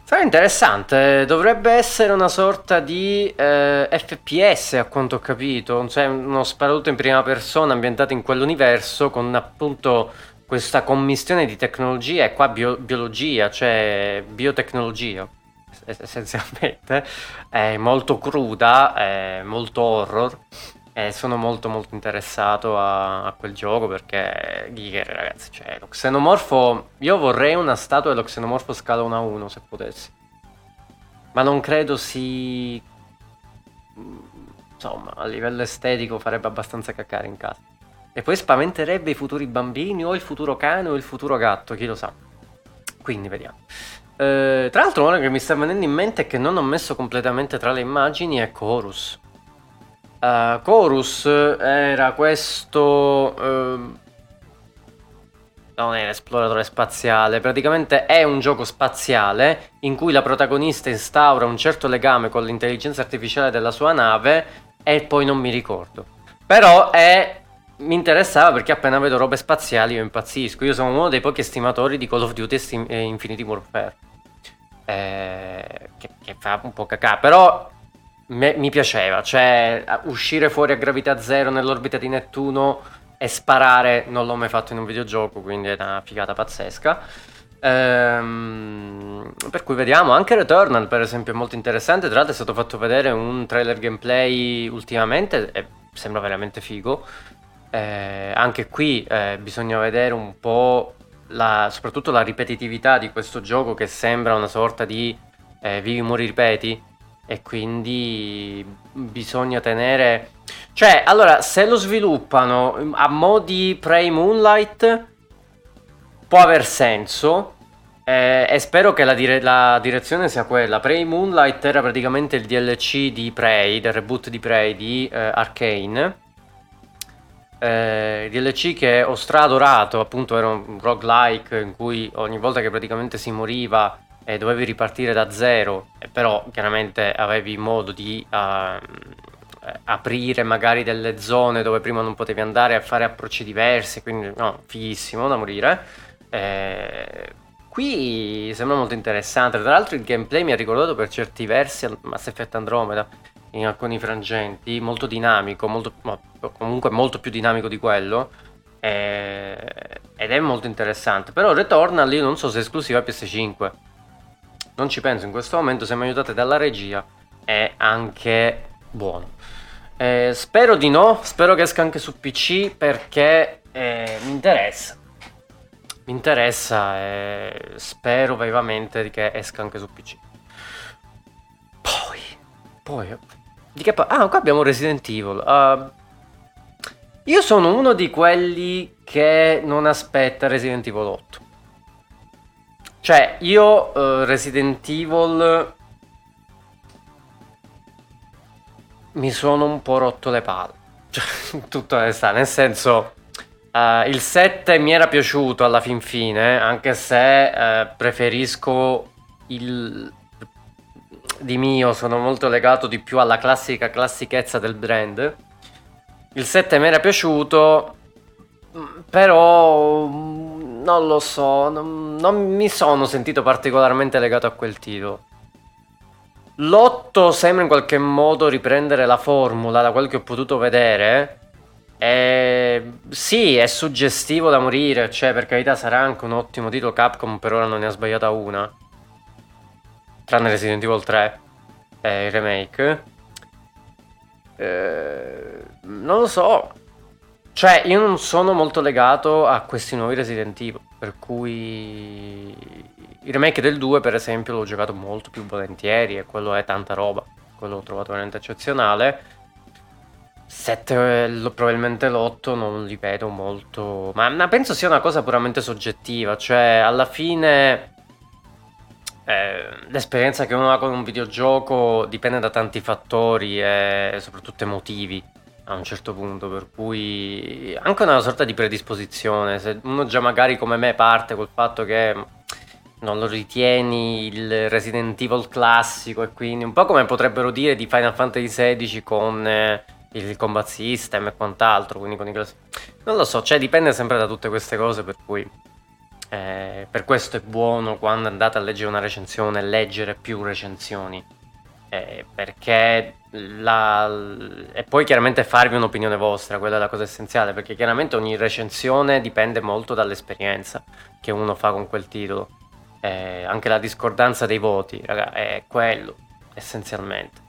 Sarà interessante, dovrebbe essere una sorta di eh, FPS a quanto ho capito, cioè uno sparatutto in prima persona ambientato in quell'universo con appunto questa commistione di tecnologia e qua bio- biologia, cioè biotecnologia essenzialmente, è molto cruda, è molto horror e sono molto molto interessato a, a quel gioco perché Giger ragazzi, cioè lo xenomorfo, io vorrei una statua dello xenomorfo scala 1 a 1 se potessi, ma non credo si... insomma a livello estetico farebbe abbastanza caccare in casa. E poi spaventerebbe i futuri bambini o il futuro cane o il futuro gatto, chi lo sa. Quindi vediamo. Eh, tra l'altro, ora che mi sta venendo in mente è che non ho messo completamente tra le immagini è Chorus. Uh, Chorus era questo... Uh, non è l'esploratore spaziale, praticamente è un gioco spaziale in cui la protagonista instaura un certo legame con l'intelligenza artificiale della sua nave e poi non mi ricordo. Però è... mi interessava perché appena vedo robe spaziali io impazzisco. Io sono uno dei pochi estimatori di Call of Duty e e Infinity Warfare. Eh, che, che, fa un po' cacà, però me, mi piaceva, cioè uscire fuori a gravità zero nell'orbita di Nettuno e sparare non l'ho mai fatto in un videogioco, quindi è una figata pazzesca. Ehm, per cui vediamo anche Returnal per esempio è molto interessante tra l'altro è stato fatto vedere un trailer gameplay ultimamente e sembra veramente figo eh, anche qui eh, bisogna vedere un po' la, soprattutto la ripetitività di questo gioco che sembra una sorta di eh, vivi muori ripeti e quindi bisogna tenere cioè, allora, se lo sviluppano a mo' di Prey Moonlight, può aver senso. Eh, e spero che la, dire- la, direzione sia quella. Prey Moonlight era praticamente il DLC di Prey, del reboot di Prey di eh, Arcane. Eh, DLC che ho stradorato, appunto era un roguelike in cui ogni volta che praticamente si moriva e dovevi ripartire da zero, però chiaramente avevi modo di... Uh, eh, aprire magari delle zone dove prima non potevi andare a fare approcci diversi, quindi no, fighissimo da morire. Eh, qui sembra molto interessante, tra l'altro il gameplay mi ha ricordato per certi versi Mass Effect Andromeda in alcuni frangenti, molto dinamico, molto, comunque molto più dinamico di quello. Eh, ed è molto interessante. Però Returnal io non so se è esclusiva PS5. Non ci penso in questo momento, se mi aiutate dalla regia è anche buono. Eh, spero di no, spero che esca anche su PC perché eh, mi interessa. Mi interessa e spero vivamente che esca anche su PC. Poi, poi, di che pa- Ah, qua abbiamo Resident Evil. Uh, io sono uno di quelli che non aspetta Resident Evil 8. Cioè, io uh, Resident Evil mi sono un po' rotto le palle. Cioè, tutta onestà, nel senso... Uh, il 7 mi era piaciuto alla fin fine, anche se uh, preferisco il... Di mio sono molto legato di più alla classica classichezza del brand. Il 7 mi era piaciuto, però non lo so, non, non mi sono sentito particolarmente legato a quel titolo. L'otto sembra in qualche modo riprendere la formula da quel che ho potuto vedere. E... Sì, è suggestivo da morire, cioè per carità sarà anche un ottimo titolo Capcom, per ora non ne ha sbagliata una. Tranne Resident Evil 3, eh, il remake. Eh, non lo so. Cioè, io non sono molto legato a questi nuovi Resident Evil, per cui il remake del 2, per esempio, l'ho giocato molto più volentieri e quello è tanta roba. Quello l'ho trovato veramente eccezionale. 7, eh, probabilmente l'8 non li vedo molto. Ma, penso sia una cosa puramente soggettiva. Cioè, alla fine. Eh, l'esperienza che uno ha con un videogioco dipende da tanti fattori e soprattutto emotivi a un certo punto, per cui anche una sorta di predisposizione. Se uno già magari come me parte col fatto che non lo ritieni il Resident Evil classico e quindi un po' come potrebbero dire di Final Fantasy XVI con eh, il combat system e quant'altro, quindi con i class- Non lo so, cioè dipende sempre da tutte queste cose per cui eh, per questo è buono quando andate a leggere una recensione leggere più recensioni eh, perché la... e poi chiaramente farvi un'opinione vostra, quella è la cosa essenziale, perché chiaramente ogni recensione dipende molto dall'esperienza che uno fa con quel titolo eh, anche la discordanza dei voti, raga, è quello essenzialmente.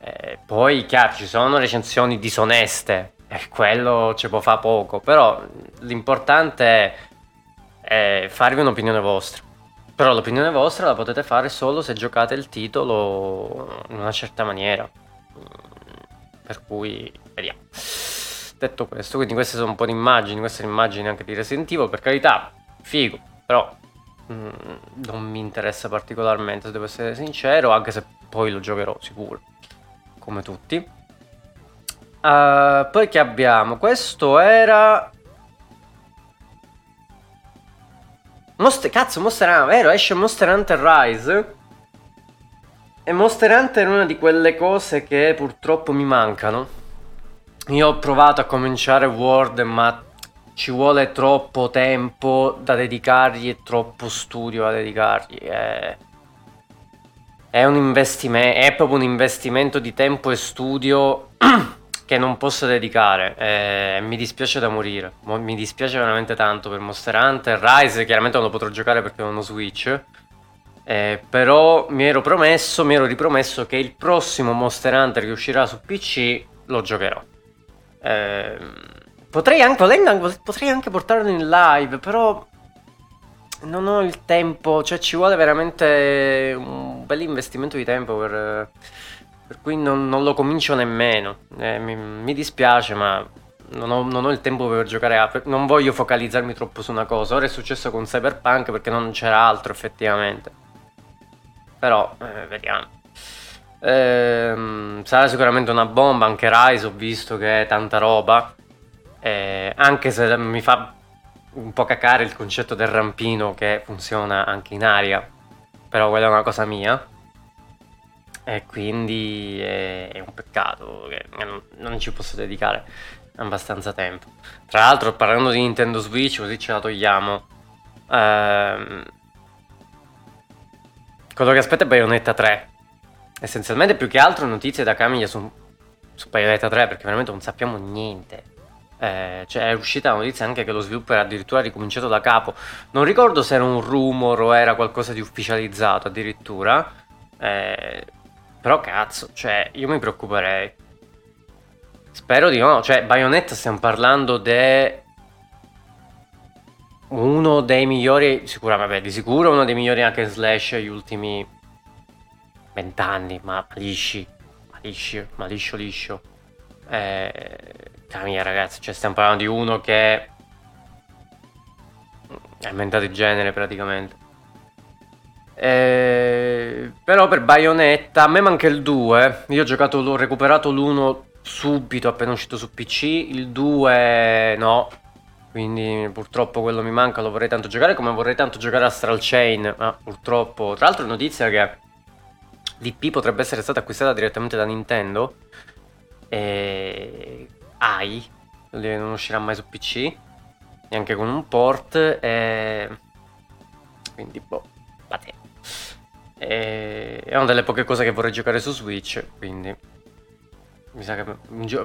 Eh, poi, chiaro, ci sono recensioni disoneste, e quello ci può fare poco, però l'importante è, è farvi un'opinione vostra. Però l'opinione vostra la potete fare solo se giocate il titolo in una certa maniera. Per cui, vediamo. Detto questo, quindi queste sono un po' di immagini, queste sono immagini anche di Resident Evil, per carità, figo, però Mm, non mi interessa particolarmente, se devo essere sincero, anche se poi lo giocherò sicuro, come tutti. Uh, poi che abbiamo? Questo era... Monster... Cazzo, Monster Hunter, vero? Esce Monster Hunter Rise. E Monster Hunter è una di quelle cose che purtroppo mi mancano. Io ho provato a cominciare World, ma ci vuole troppo tempo da dedicargli e troppo studio da dedicargli. È, è un investimento, è proprio un investimento di tempo e studio che non posso dedicare. E mi dispiace da morire. Mi dispiace veramente tanto per Monster Hunter. Rise chiaramente non lo potrò giocare perché non ho Switch. Eh, però mi ero promesso, mi ero ripromesso che il prossimo Monster Hunter che uscirà su PC lo giocherò. Eh, Potrei anche, potrei anche portarlo in live, però non ho il tempo, cioè ci vuole veramente un bel investimento di tempo per, per cui non, non, lo comincio nemmeno. Eh, mi, mi, dispiace, ma non ho, non ho, il tempo per giocare a... Non voglio focalizzarmi troppo su una cosa. Ora è successo con Cyberpunk perché non c'era altro effettivamente. Però, eh, vediamo. Eh, sarà sicuramente una bomba, anche Rise ho visto che è tanta roba. Eh, anche se mi fa un po' cacare il concetto del rampino che funziona anche in aria, però quella è una cosa mia. E quindi è, è un peccato che non, non, ci posso dedicare abbastanza tempo. Tra l'altro, parlando di Nintendo Switch, così ce la togliamo. Ehm, quello che aspetta è Bayonetta 3. Essenzialmente, più che altro, notizie da Camiglia su, su Bayonetta 3, perché veramente non sappiamo niente eh, cioè è uscita la notizia anche che lo sviluppo era addirittura ricominciato da capo. Non ricordo se era un rumor o era qualcosa di ufficializzato addirittura. Eh, però cazzo, cioè io mi preoccuperei. Spero di no. Cioè, Bayonetta stiamo parlando di uno dei migliori, sicuramente, vabbè, di sicuro uno dei migliori anche slash gli ultimi vent'anni, ma lisci, ma lisci, ma liscio liscio. Eh, mia ragazzi, cioè stiamo parlando di uno che è inventato il genere praticamente. Eh, però per Bayonetta a me manca il 2. Io ho giocato, l'ho recuperato l'1 subito appena uscito su PC. Il 2 no. Quindi purtroppo quello mi manca, lo vorrei tanto giocare come vorrei tanto giocare Astral Chain. Ma purtroppo. Tra l'altro notizia che l'IP potrebbe essere stata acquistata direttamente da Nintendo. E AI, non uscirà mai su PC, neanche con un port, e... quindi boh, vabbè. È una delle poche cose che vorrei giocare su Switch, quindi mi sa che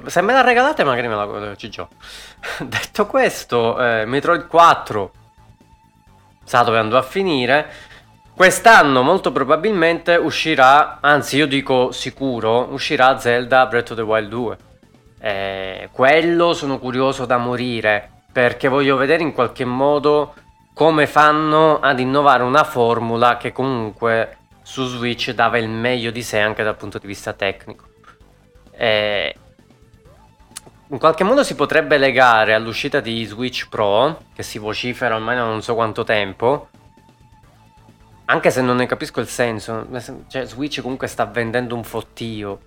se me la regalate magari me la ci gioco. Detto questo, eh, Metroid 4 sa dove andò a finire. Quest'anno molto probabilmente uscirà, anzi io dico sicuro, uscirà Zelda Breath of the Wild 2. Eh, quello sono curioso da morire perché voglio vedere in qualche modo come fanno ad innovare una formula che comunque su Switch dava il meglio di sé anche dal punto di vista tecnico. Eh, in qualche modo si potrebbe legare all'uscita di Switch Pro, che si vocifera ormai da non so quanto tempo, anche se non ne capisco il senso. Cioè, Switch comunque sta vendendo un fottio.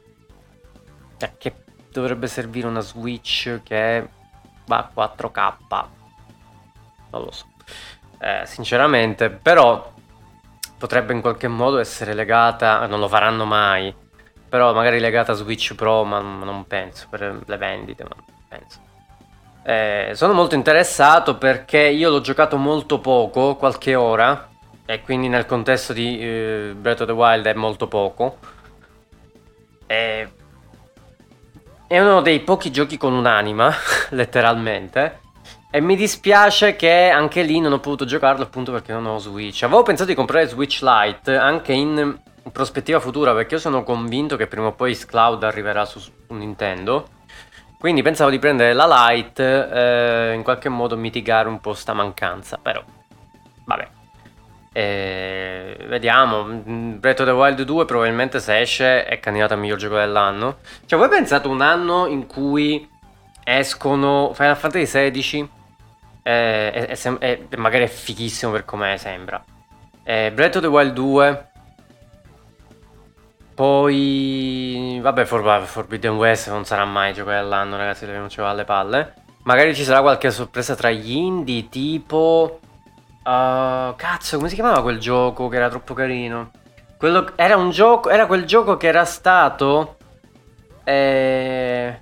Cioè, che dovrebbe servire una Switch che va a 4K. Non lo so. Eh, sinceramente, però potrebbe in qualche modo essere legata, non lo faranno mai, però magari legata a Switch Pro, ma non penso per le vendite, ma penso. Eh, sono molto interessato perché io l'ho giocato molto poco, qualche ora, e quindi nel contesto di eh, Breath of the Wild è molto poco. E è uno dei pochi giochi con un'anima, letteralmente. E mi dispiace che anche lì non ho potuto giocarlo appunto perché non ho Switch. Avevo pensato di comprare Switch Lite anche in prospettiva futura perché io sono convinto che prima o poi Xcloud arriverà su, su Nintendo. Quindi pensavo di prendere la Lite eh, in qualche modo mitigare un po' sta mancanza. Però, vabbè. E vediamo, mm, Breath of the Wild 2 probabilmente se esce è candidato a miglior gioco dell'anno. Cioè, voi pensate un anno in cui escono Final Fantasy XVI e, e, e, e magari è fighissimo per come sembra. E Breath of the Wild 2 Poi, vabbè, For- Forbidden West non sarà mai gioco dell'anno, ragazzi, non ci va alle palle. Magari ci sarà qualche sorpresa tra gli indie, tipo... Uh, cazzo, come si chiamava quel gioco che era troppo carino? Quello, era un gioco, era quel gioco che era stato... Eh...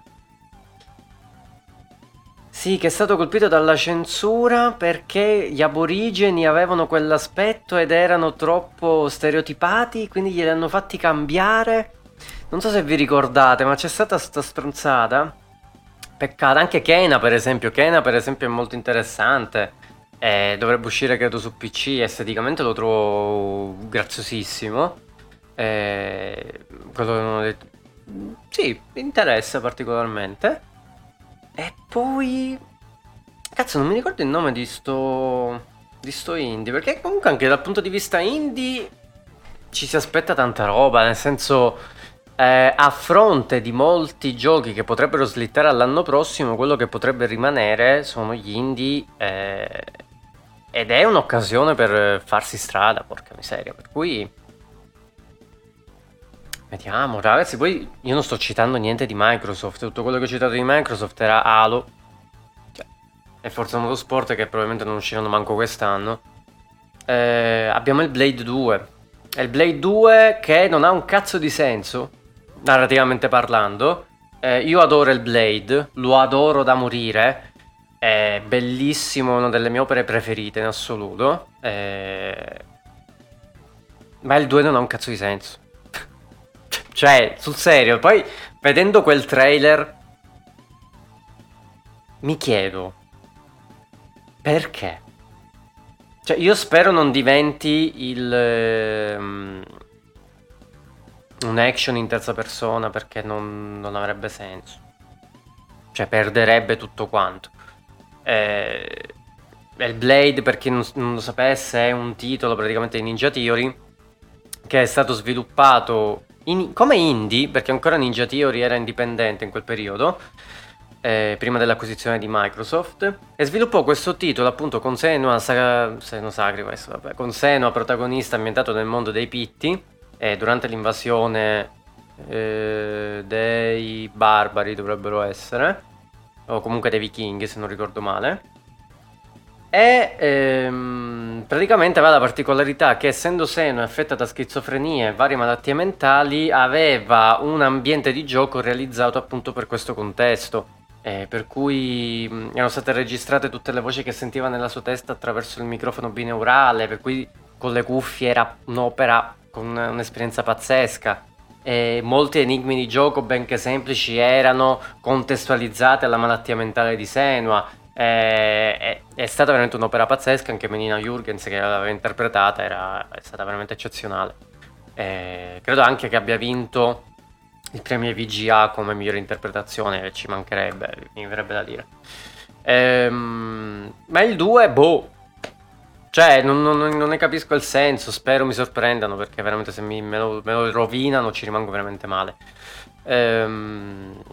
Sì, che è stato colpito dalla censura perché gli aborigeni avevano quell'aspetto ed erano troppo stereotipati, quindi glieli hanno fatti cambiare. Non so se vi ricordate, ma c'è stata sta stronzata. Peccato, anche Kena per esempio, Kena per esempio è molto interessante. Eh, dovrebbe uscire credo su PC, esteticamente lo trovo graziosissimo. Eh, quello che Sì, mi interessa particolarmente. E poi... Cazzo, non mi ricordo il nome di sto... di sto indie, perché comunque anche dal punto di vista indie ci si aspetta tanta roba, nel senso... Eh, a fronte di molti giochi che potrebbero slittare all'anno prossimo, quello che potrebbe rimanere sono gli indie eh, ed è un'occasione per farsi strada, porca miseria. Per cui Vediamo, ragazzi, poi io non sto citando niente di Microsoft, tutto quello che ho citato di Microsoft era Halo cioè, e Forza Motorsport che probabilmente non usciranno manco quest'anno. Eh, abbiamo il Blade 2. È il Blade 2 che non ha un cazzo di senso, narrativamente parlando. Eh, io adoro il Blade, lo adoro da morire. È bellissimo, una delle mie opere preferite in assoluto. Eh... Ma il 2 non ha un cazzo di senso. Cioè, sul serio, poi vedendo quel trailer mi chiedo perché? Cioè, io spero non diventi il um, un action in terza persona perché non, non avrebbe senso. Cioè, perderebbe tutto quanto. Eh, Blade, per chi non, non lo sapesse, è un titolo praticamente di Ninja Theory che è stato sviluppato in, come indie, perché ancora Ninja Theory era indipendente in quel periodo, eh, prima dell'acquisizione di Microsoft, e sviluppò questo titolo appunto con Senua, Senua Sacrifice, vabbè, con Senua protagonista ambientato nel mondo dei Pitti, eh, durante l'invasione eh, dei barbari dovrebbero essere, o comunque dei vichinghi se non ricordo male. E ehm, praticamente aveva la particolarità che essendo Seno affetta da schizofrenia e varie malattie mentali, aveva un ambiente di gioco realizzato appunto per questo contesto. Eh, per cui mh, erano state registrate tutte le voci che sentiva nella sua testa attraverso il microfono bineurale, per cui con le cuffie era un'opera con un'esperienza pazzesca. E molti enigmi di gioco, benché semplici, erano contestualizzati alla malattia mentale di Senua è, è, stata veramente un'opera pazzesca, anche Menina Jurgens che l'aveva interpretata era, è stata veramente eccezionale. E credo anche che abbia vinto il premio VGA come migliore interpretazione, ci mancherebbe, mi verrebbe da dire. Ehm, ma il 2, boh, cioè, non, non, non, ne capisco il senso. Spero mi sorprendano perché veramente se mi, me, lo, me, lo, rovinano ci rimango veramente male. Ehm,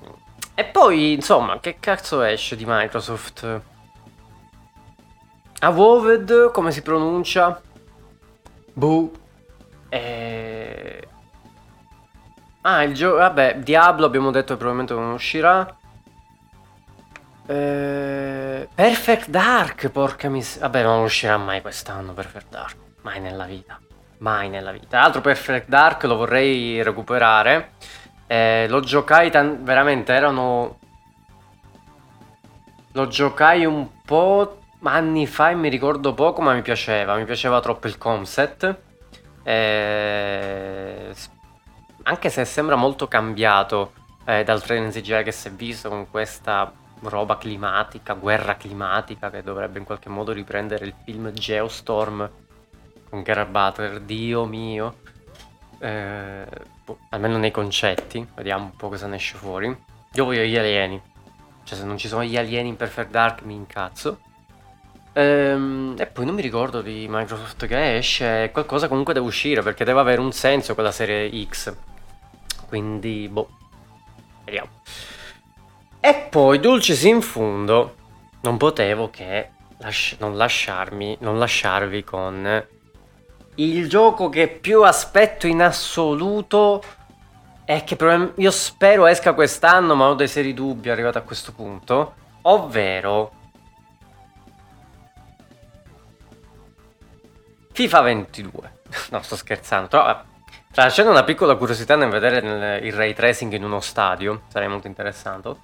e poi, insomma, che cazzo esce di Microsoft? Avowed, come si pronuncia? Boh. E... Ah, il gioco... Vabbè, Diablo abbiamo detto che probabilmente non uscirà. Eh... Perfect Dark, porca miseria. Vabbè, non uscirà mai quest'anno Perfect Dark. Mai nella vita. Mai nella vita. Altro Perfect Dark lo vorrei recuperare. Eh, lo giocai tan- veramente, erano... Lo giocai un po' anni fa e mi ricordo poco, ma mi piaceva, mi piaceva troppo il concept. Eh, anche se sembra molto cambiato eh, dal trailer in CGI che si è visto con questa roba climatica, guerra climatica che dovrebbe in qualche modo riprendere il film Geostorm con Gerard Butler, Dio mio. Eh, almeno nei concetti, vediamo un po' cosa ne esce fuori. Io voglio gli alieni. Cioè, se non ci sono gli alieni in Perfect Dark mi incazzo. Ehm, e poi non mi ricordo di Microsoft che esce. Qualcosa comunque deve uscire perché deve avere un senso quella serie X. Quindi, boh. Vediamo. E poi, dulcis in fondo, non potevo che lasci- non lasciarmi, non lasciarvi con il gioco che più aspetto in assoluto è che io spero esca quest'anno, ma ho dei seri dubbi arrivato a questo punto. Ovvero FIFA 22. No, sto scherzando. Però, tralasciando una piccola curiosità nel vedere il ray tracing in uno stadio, sarei molto interessato.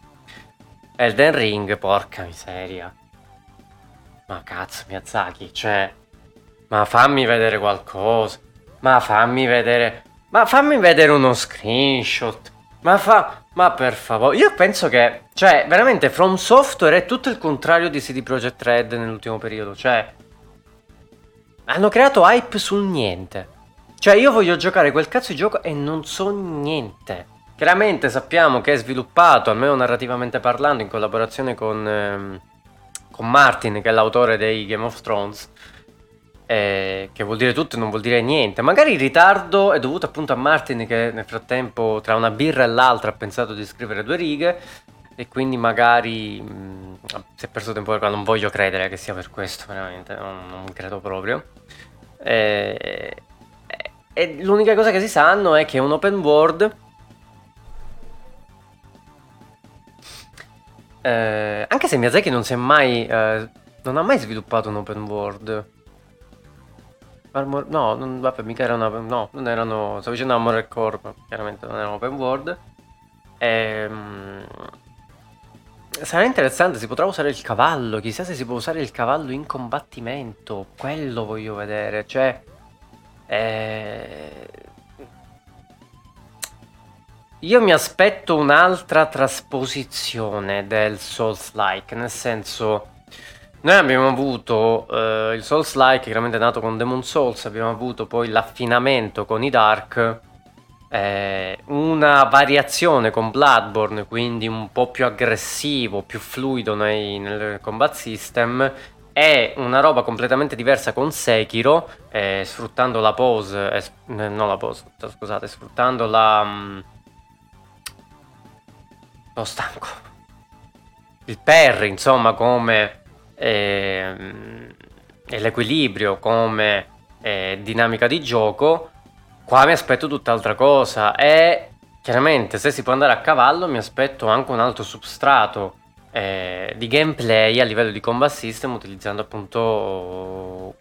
Elden Ring, porca miseria. Ma cazzo, Miyazaki, cioè... Ma fammi vedere qualcosa. Ma fammi vedere... Ma fammi vedere uno screenshot. Ma fa... Ma per favore... Io penso che... Cioè, veramente, From Software è tutto il contrario di CD Projekt Red nell'ultimo periodo. Cioè... Hanno creato hype sul niente. Cioè, io voglio giocare quel cazzo di gioco e non so niente. Chiaramente sappiamo che è sviluppato, almeno narrativamente parlando, in collaborazione con, ehm, con Martin, che è l'autore dei Game of Thrones. Eh, che vuol dire tutto e non vuol dire niente. Magari il ritardo è dovuto appunto a Martin che nel frattempo tra una birra e l'altra ha pensato di scrivere due righe e quindi magari mh, mm, si è perso tempo per non voglio credere che sia per questo, veramente, non, non credo proprio. E, e l'unica cosa che si sanno è che un open world. Eh, anche se Miyazaki non si è mai. Eh, non ha mai sviluppato un open world. Armor, no, non, vabbè, mica era una. No, non erano. Stavo dicendo Armored Core, chiaramente non era un open world. Ehm. Sarà interessante, si potrà usare il cavallo, chissà se si può usare il cavallo in combattimento, quello voglio vedere, cioè... Eh... Io mi aspetto un'altra trasposizione del Souls-like, nel senso... Noi abbiamo avuto eh, il Souls-like, chiaramente è nato con Demon Souls, abbiamo avuto poi l'affinamento con i Dark eh, una variazione con Bloodborne, quindi un po' più aggressivo, più fluido nei, nel combat system, e una roba completamente diversa con Sekiro, eh, sfruttando la pose, eh, non la pose, scusate, sfruttando la... Mh, mm, lo stanco. Il parry, insomma, come... Eh, l'equilibrio come eh, dinamica di gioco Qua mi aspetto tutt'altra cosa e chiaramente se si può andare a cavallo mi aspetto anche un altro substrato eh, di gameplay a livello di combat system utilizzando appunto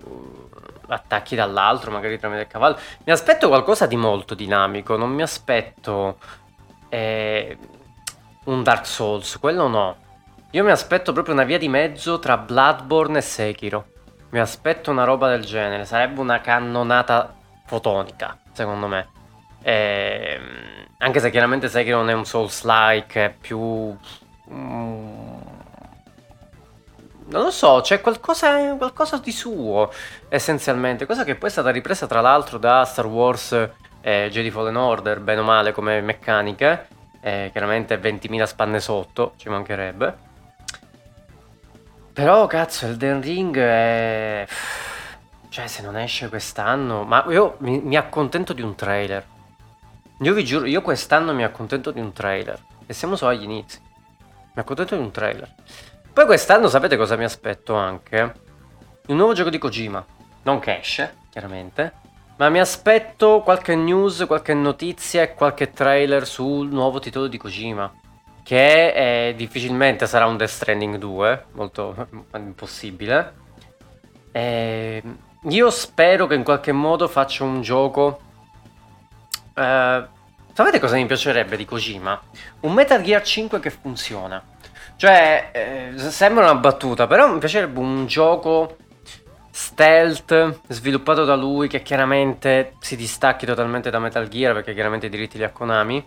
attacchi dall'altro magari tramite il cavallo. Mi aspetto qualcosa di molto dinamico, non mi aspetto eh, un Dark Souls, quello no. Io mi aspetto proprio una via di mezzo tra Bloodborne e Sekiro. Mi aspetto una roba del genere, sarebbe una cannonata fotonica secondo me. E, ehm, anche se chiaramente che non è un Souls-like, è più... Mm, non lo so, c'è qualcosa, qualcosa, di suo, essenzialmente. Cosa che poi è stata ripresa tra l'altro da Star Wars eh, Jedi Fallen Order, bene o male come meccaniche. Eh, chiaramente 20.000 spanne sotto, ci mancherebbe. Però cazzo, Elden Ring è... Cioè, se non esce quest'anno... Ma io mi, mi accontento di un trailer. Io vi giuro, io quest'anno mi accontento di un trailer. E siamo solo agli inizi. Mi accontento di un trailer. Poi quest'anno sapete cosa mi aspetto anche? Un nuovo gioco di Kojima. Non che esce, chiaramente. Ma mi aspetto qualche news, qualche notizia e qualche trailer sul nuovo titolo di Kojima. Che è, difficilmente sarà un Death Stranding 2, molto impossibile. E io spero che in qualche modo faccia un gioco. Eh, sapete cosa mi piacerebbe di Kojima? Un Metal Gear 5 che funziona. Cioè, eh, sembra una battuta, però mi piacerebbe un gioco stealth sviluppato da lui che chiaramente si distacchi totalmente da Metal Gear perché chiaramente i diritti li ha Konami.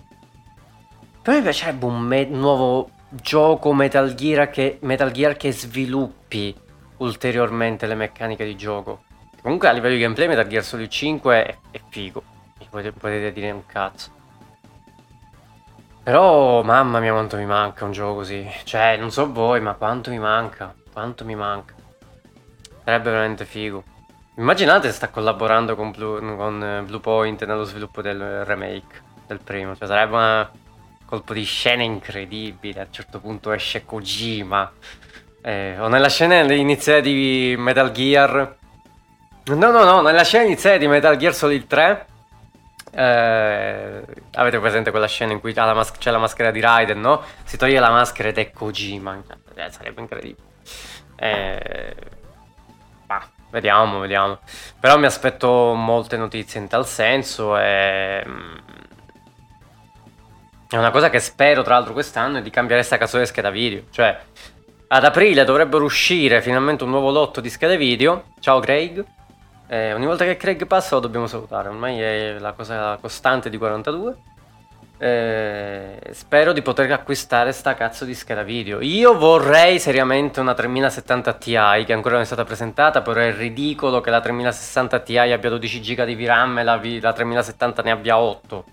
Però mi piacerebbe un me- nuovo gioco Metal Gear che, Metal Gear che sviluppi ulteriormente le meccaniche di gioco. Comunque a livello di gameplay Metal Gear Solid 5 è, è figo. Potete, potete dire un cazzo. Però mamma mia quanto mi manca un gioco così. Cioè, non so voi, ma quanto mi manca. Quanto mi manca. Sarebbe veramente figo. Immaginate se sta collaborando con Blue, con eh, Blue Point nello sviluppo del remake del primo. Cioè sarebbe un colpo di scena incredibile. A un certo punto esce Kojima. Eh, o nella scena iniziale di Metal Gear No, no, no, nella scena iniziale di Metal Gear Solid 3 Eh, avete presente quella scena in cui c'è la, mas- c'è la maschera di Raiden, no? Si toglie la maschera ed è Kojima. Eh, sarebbe incredibile. Eh, bah, vediamo, vediamo. Però mi aspetto molte notizie in tal senso e... Mm, è una cosa che spero tra l'altro quest'anno è di cambiare sta cazzo di scheda video. Cioè, ad aprile dovrebbero uscire finalmente un nuovo lotto di schede video. Ciao Craig. Eh, ogni volta che Craig passa lo dobbiamo salutare, ormai è la cosa costante di 42. Eh, spero di poter acquistare sta cazzo di scheda video. Io vorrei seriamente una 3070 Ti che ancora non è stata presentata, però è ridicolo che la 3060 Ti abbia 12 GB di VRAM e la, la 3070 ne abbia 8.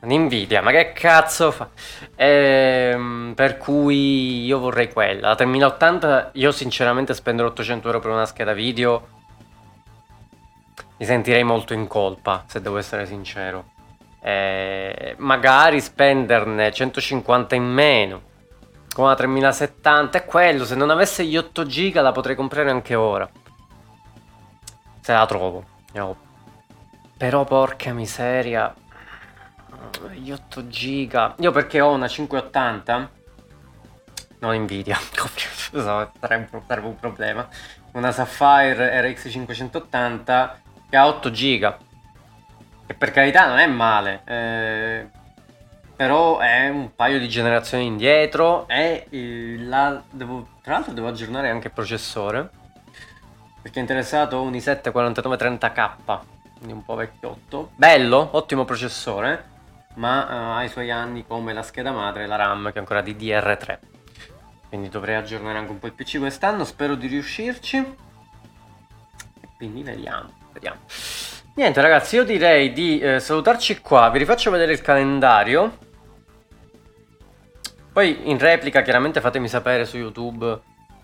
Nvidia, ma che cazzo fa? Ehm, per cui io vorrei quella. La 3080, io sinceramente spendere 800 euro per una scheda video mi sentirei molto in colpa, se devo essere sincero. Eh, magari spenderne 150 in meno con la 3070 è quello. Se non avesse gli 8 giga la potrei comprare anche ora. Se la trovo. Però porca miseria gli 8 giga. Io perché ho una 580. Non Nvidia, sarebbe, sarebbe un problema. Una Sapphire RX 580 che ha 8 giga. Che per carità non è male. Eh, però è un paio di generazioni indietro e la, devo, tra l'altro devo aggiornare anche il processore perché è interessato un i7 4930K quindi un po' vecchiotto bello, ottimo processore ma uh, ha i suoi anni come la scheda madre la RAM che è ancora di DR3. Quindi dovrei aggiornare anche un po' il PC quest'anno, spero di riuscirci. Quindi vediamo, vediamo. Niente ragazzi, io direi di eh, salutarci qua, vi rifaccio vedere il calendario. Poi in replica chiaramente fatemi sapere su YouTube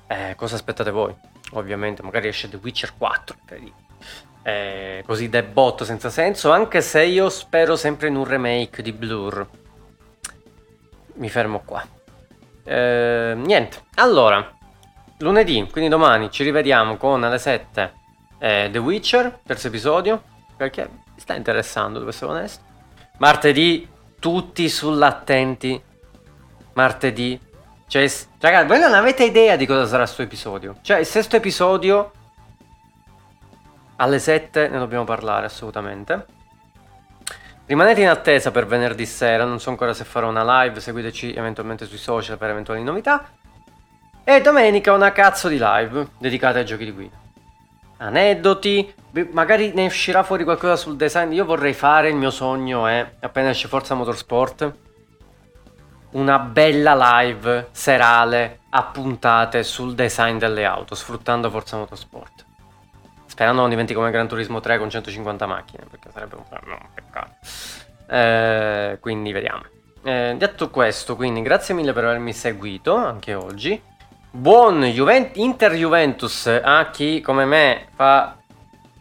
eh, cosa aspettate voi. Ovviamente, magari esce The Witcher 4, incredibile eh, così debotto senza senso, anche se io spero sempre in un remake di Blur. Mi fermo qua. Eh, niente, allora, lunedì, quindi domani, ci rivediamo con alle 7 eh, The Witcher, terzo episodio, perché mi sta interessando, devo essere onesto. Martedì, tutti sull'attenti. Martedì. Cioè, ragazzi, voi non avete idea di cosa sarà questo episodio. Cioè, il sesto episodio alle 7 ne dobbiamo parlare assolutamente. Rimanete in attesa per venerdì sera, non so ancora se farò una live, seguiteci eventualmente sui social per eventuali novità. E domenica una cazzo di live dedicata ai giochi di guida. Aneddoti, magari ne uscirà fuori qualcosa sul design. Io vorrei fare, il mio sogno è, appena esce Forza Motorsport, una bella live serale a puntate sul design delle auto, sfruttando Forza Motorsport. Sperando non diventi come Gran Turismo 3 con 150 macchine, perché sarebbe un, no, un peccato. Eh, quindi vediamo. Eh, detto questo, quindi grazie mille per avermi seguito anche oggi. Buon Juventus, Inter Juventus a chi come me fa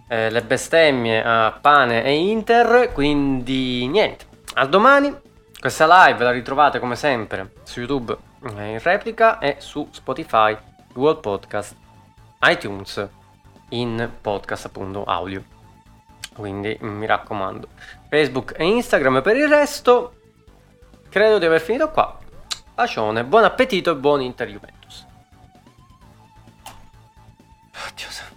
eh, le bestemmie a pane e Inter. Quindi niente, a domani. Questa live la ritrovate come sempre su YouTube eh, in replica e su Spotify, Google Podcast, iTunes in podcast appunto audio. Quindi mi raccomando, Facebook e Instagram per il resto. Credo di aver finito qua. Bacione, buon appetito e buon Inter Juventus. Oddio.